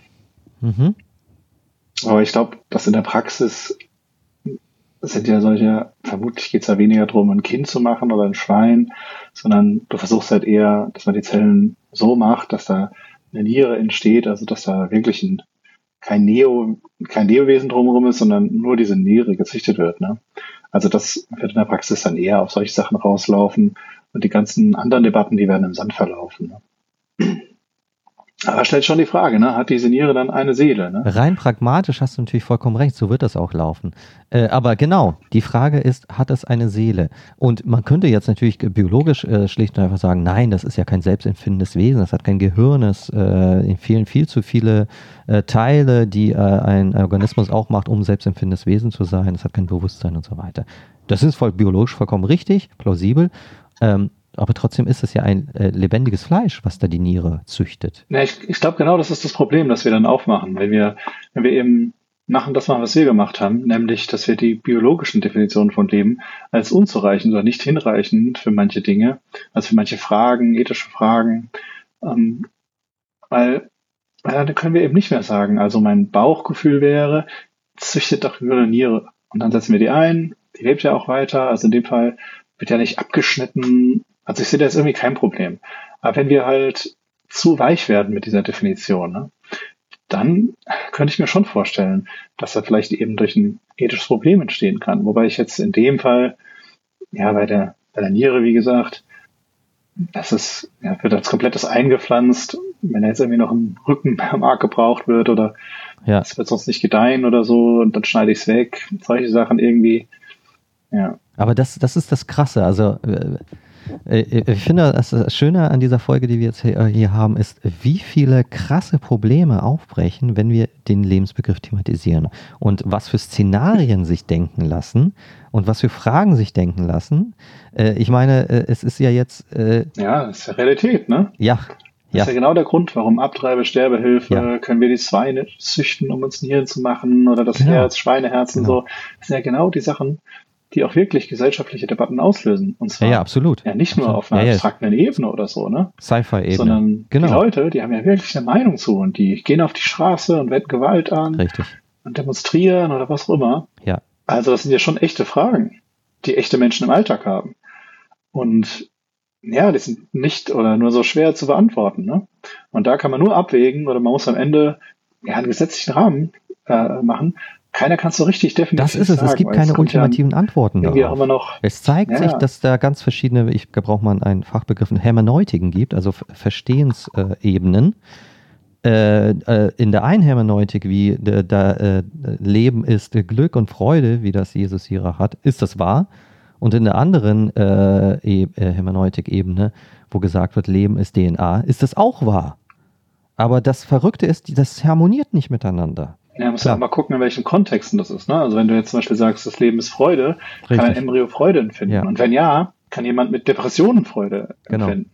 Mhm. Aber ich glaube, dass in der Praxis sind ja solche, vermutlich geht es ja weniger darum, ein Kind zu machen oder ein Schwein, sondern du versuchst halt eher, dass man die Zellen so macht, dass da eine Niere entsteht, also dass da wirklich ein, kein Neo, kein Neowesen drumherum ist, sondern nur diese Niere gezüchtet wird. Ne? Also das wird in der Praxis dann eher auf solche Sachen rauslaufen und die ganzen anderen Debatten, die werden im Sand verlaufen. Ne? Aber stellt schon die Frage, ne? hat diese Niere dann eine Seele? Ne? Rein pragmatisch hast du natürlich vollkommen recht, so wird das auch laufen. Äh, aber genau, die Frage ist, hat es eine Seele? Und man könnte jetzt natürlich biologisch äh, schlicht und einfach sagen, nein, das ist ja kein selbstempfindendes Wesen, das hat kein Gehirn, es äh, fehlen viel zu viele äh, Teile, die äh, ein Organismus auch macht, um selbstempfindendes Wesen zu sein, es hat kein Bewusstsein und so weiter. Das ist voll biologisch vollkommen richtig, plausibel. Ähm, aber trotzdem ist es ja ein äh, lebendiges Fleisch, was da die Niere züchtet. Ja, ich, ich glaube, genau das ist das Problem, das wir dann aufmachen, wenn wir, wenn wir eben machen das machen, was wir gemacht haben, nämlich, dass wir die biologischen Definitionen von Leben als unzureichend oder nicht hinreichend für manche Dinge, also für manche Fragen, ethische Fragen, ähm, weil, weil dann können wir eben nicht mehr sagen, also mein Bauchgefühl wäre, züchtet doch eine Niere. Und dann setzen wir die ein, die lebt ja auch weiter, also in dem Fall wird ja nicht abgeschnitten also ich sehe da jetzt irgendwie kein Problem. Aber wenn wir halt zu weich werden mit dieser Definition, ne, dann könnte ich mir schon vorstellen, dass da vielleicht eben durch ein ethisches Problem entstehen kann. Wobei ich jetzt in dem Fall, ja, bei der, bei der Niere, wie gesagt, das ist, ja, wird als komplettes eingepflanzt. Wenn jetzt irgendwie noch ein Rückenmark [LAUGHS] gebraucht wird oder ja. es wird sonst nicht gedeihen oder so und dann schneide ich es weg. Solche Sachen irgendwie, ja. Aber das, das ist das Krasse. Also, äh, ich finde, das Schöne an dieser Folge, die wir jetzt hier haben, ist, wie viele krasse Probleme aufbrechen, wenn wir den Lebensbegriff thematisieren. Und was für Szenarien sich denken lassen und was für Fragen sich denken lassen. Äh, ich meine, äh, es ist ja jetzt. Ja, das ist ja Realität, ne? Ja. Das ist ja genau der Grund, warum Abtreibe, Sterbehilfe, ja. können wir die Schweine züchten, um uns Nieren zu machen oder das genau. Herz, Schweineherzen, genau. so. Das sind ja genau die Sachen, die auch wirklich gesellschaftliche Debatten auslösen. Und zwar ja, ja absolut. Ja, nicht absolut. nur auf einer ja, abstrakten Ebene oder so, ne? Sci-Fi-Ebene. Sondern genau. die Leute, die haben ja wirklich eine Meinung zu und die gehen auf die Straße und wenden Gewalt an. Richtig. Und demonstrieren oder was auch immer. Ja. Also das sind ja schon echte Fragen, die echte Menschen im Alltag haben. Und ja, die sind nicht oder nur so schwer zu beantworten. Ne? Und da kann man nur abwägen oder man muss am Ende ja, einen gesetzlichen Rahmen äh, machen, keiner kann es so richtig definitiv Das ist es, sagen, es gibt keine ultimativen ja Antworten darauf. Noch, es zeigt ja. sich, dass da ganz verschiedene, ich gebrauche mal einen Fachbegriff, Hermeneutiken gibt, also Verstehensebenen. Äh, äh, in der einen Hermeneutik, wie da äh, Leben ist Glück und Freude, wie das Jesus hier hat, ist das wahr. Und in der anderen äh, e äh, Hermeneutik-Ebene, wo gesagt wird, Leben ist DNA, ist das auch wahr. Aber das Verrückte ist, das harmoniert nicht miteinander. Ja, muss ja mal gucken, in welchen Kontexten das ist. Ne? Also wenn du jetzt zum Beispiel sagst, das Leben ist Freude, Richtig. kann ein Embryo Freude empfinden. Ja. Und wenn ja, kann jemand mit Depressionen Freude genau. empfinden.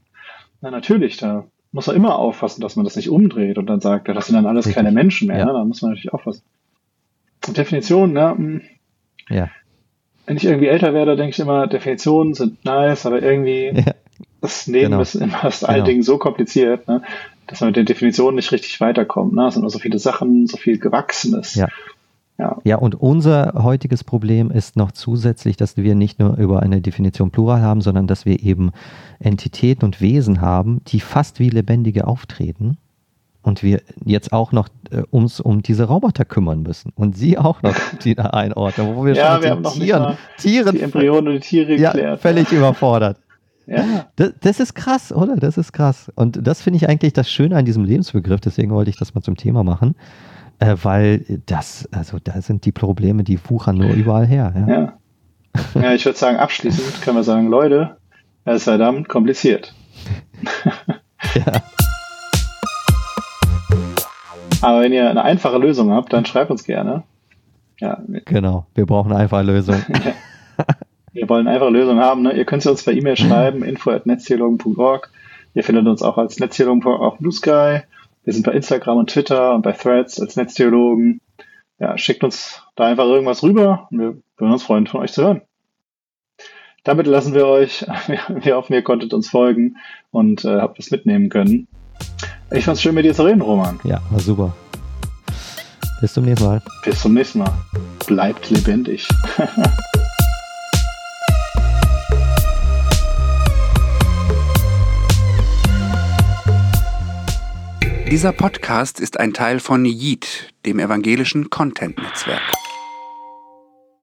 Na natürlich, da muss man immer aufpassen, dass man das nicht umdreht und dann sagt, das sind dann alles Richtig. keine Menschen mehr. Ja. Ne? Da muss man natürlich aufpassen. Definitionen, ne? Hm. Ja. Wenn ich irgendwie älter werde, denke ich immer, Definitionen sind nice, aber irgendwie ja. Das Leben genau. ist in fast allen genau. Dingen so kompliziert. Ne? dass man mit den Definitionen nicht richtig weiterkommt. Ne? Es sind immer so viele Sachen, so viel Gewachsenes. Ja. Ja. ja, und unser heutiges Problem ist noch zusätzlich, dass wir nicht nur über eine Definition Plural haben, sondern dass wir eben Entitäten und Wesen haben, die fast wie Lebendige auftreten. Und wir jetzt auch noch äh, uns um diese Roboter kümmern müssen. Und sie auch noch [LAUGHS] die einordnen, wo wir ja, schon wir Tieren, Tieren, die Embryonen und die Tiere geklärt. Ja, völlig überfordert. Ja. Das, das, ist krass, oder? Das ist krass. Und das finde ich eigentlich das Schöne an diesem Lebensbegriff, deswegen wollte ich das mal zum Thema machen. Äh, weil das, also da sind die Probleme, die wuchern nur überall her. Ja, ja. ja ich würde sagen, abschließend können wir sagen, Leute, es ist verdammt kompliziert. [LAUGHS] ja. Aber wenn ihr eine einfache Lösung habt, dann schreibt uns gerne. Ja. Genau, wir brauchen eine einfache Lösung. [LAUGHS] wir wollen eine einfache Lösung haben. Ne? Ihr könnt sie uns per E-Mail schreiben, info.netztheologen.org. Ihr findet uns auch als Netztheologen auf Blue Sky. Wir sind bei Instagram und Twitter und bei Threads als Netztheologen. Ja, schickt uns da einfach irgendwas rüber und wir würden uns freuen, von euch zu hören. Damit lassen wir euch. [LAUGHS] Wir hoffen, ihr konntet uns folgen und äh, habt was mitnehmen können. Ich fand's schön, mit dir zu reden, Roman. Ja, war super. Bis zum nächsten Mal. Bis zum nächsten Mal. Bleibt lebendig. [LAUGHS] Dieser Podcast ist ein Teil von Yeet, dem evangelischen Content-Netzwerk.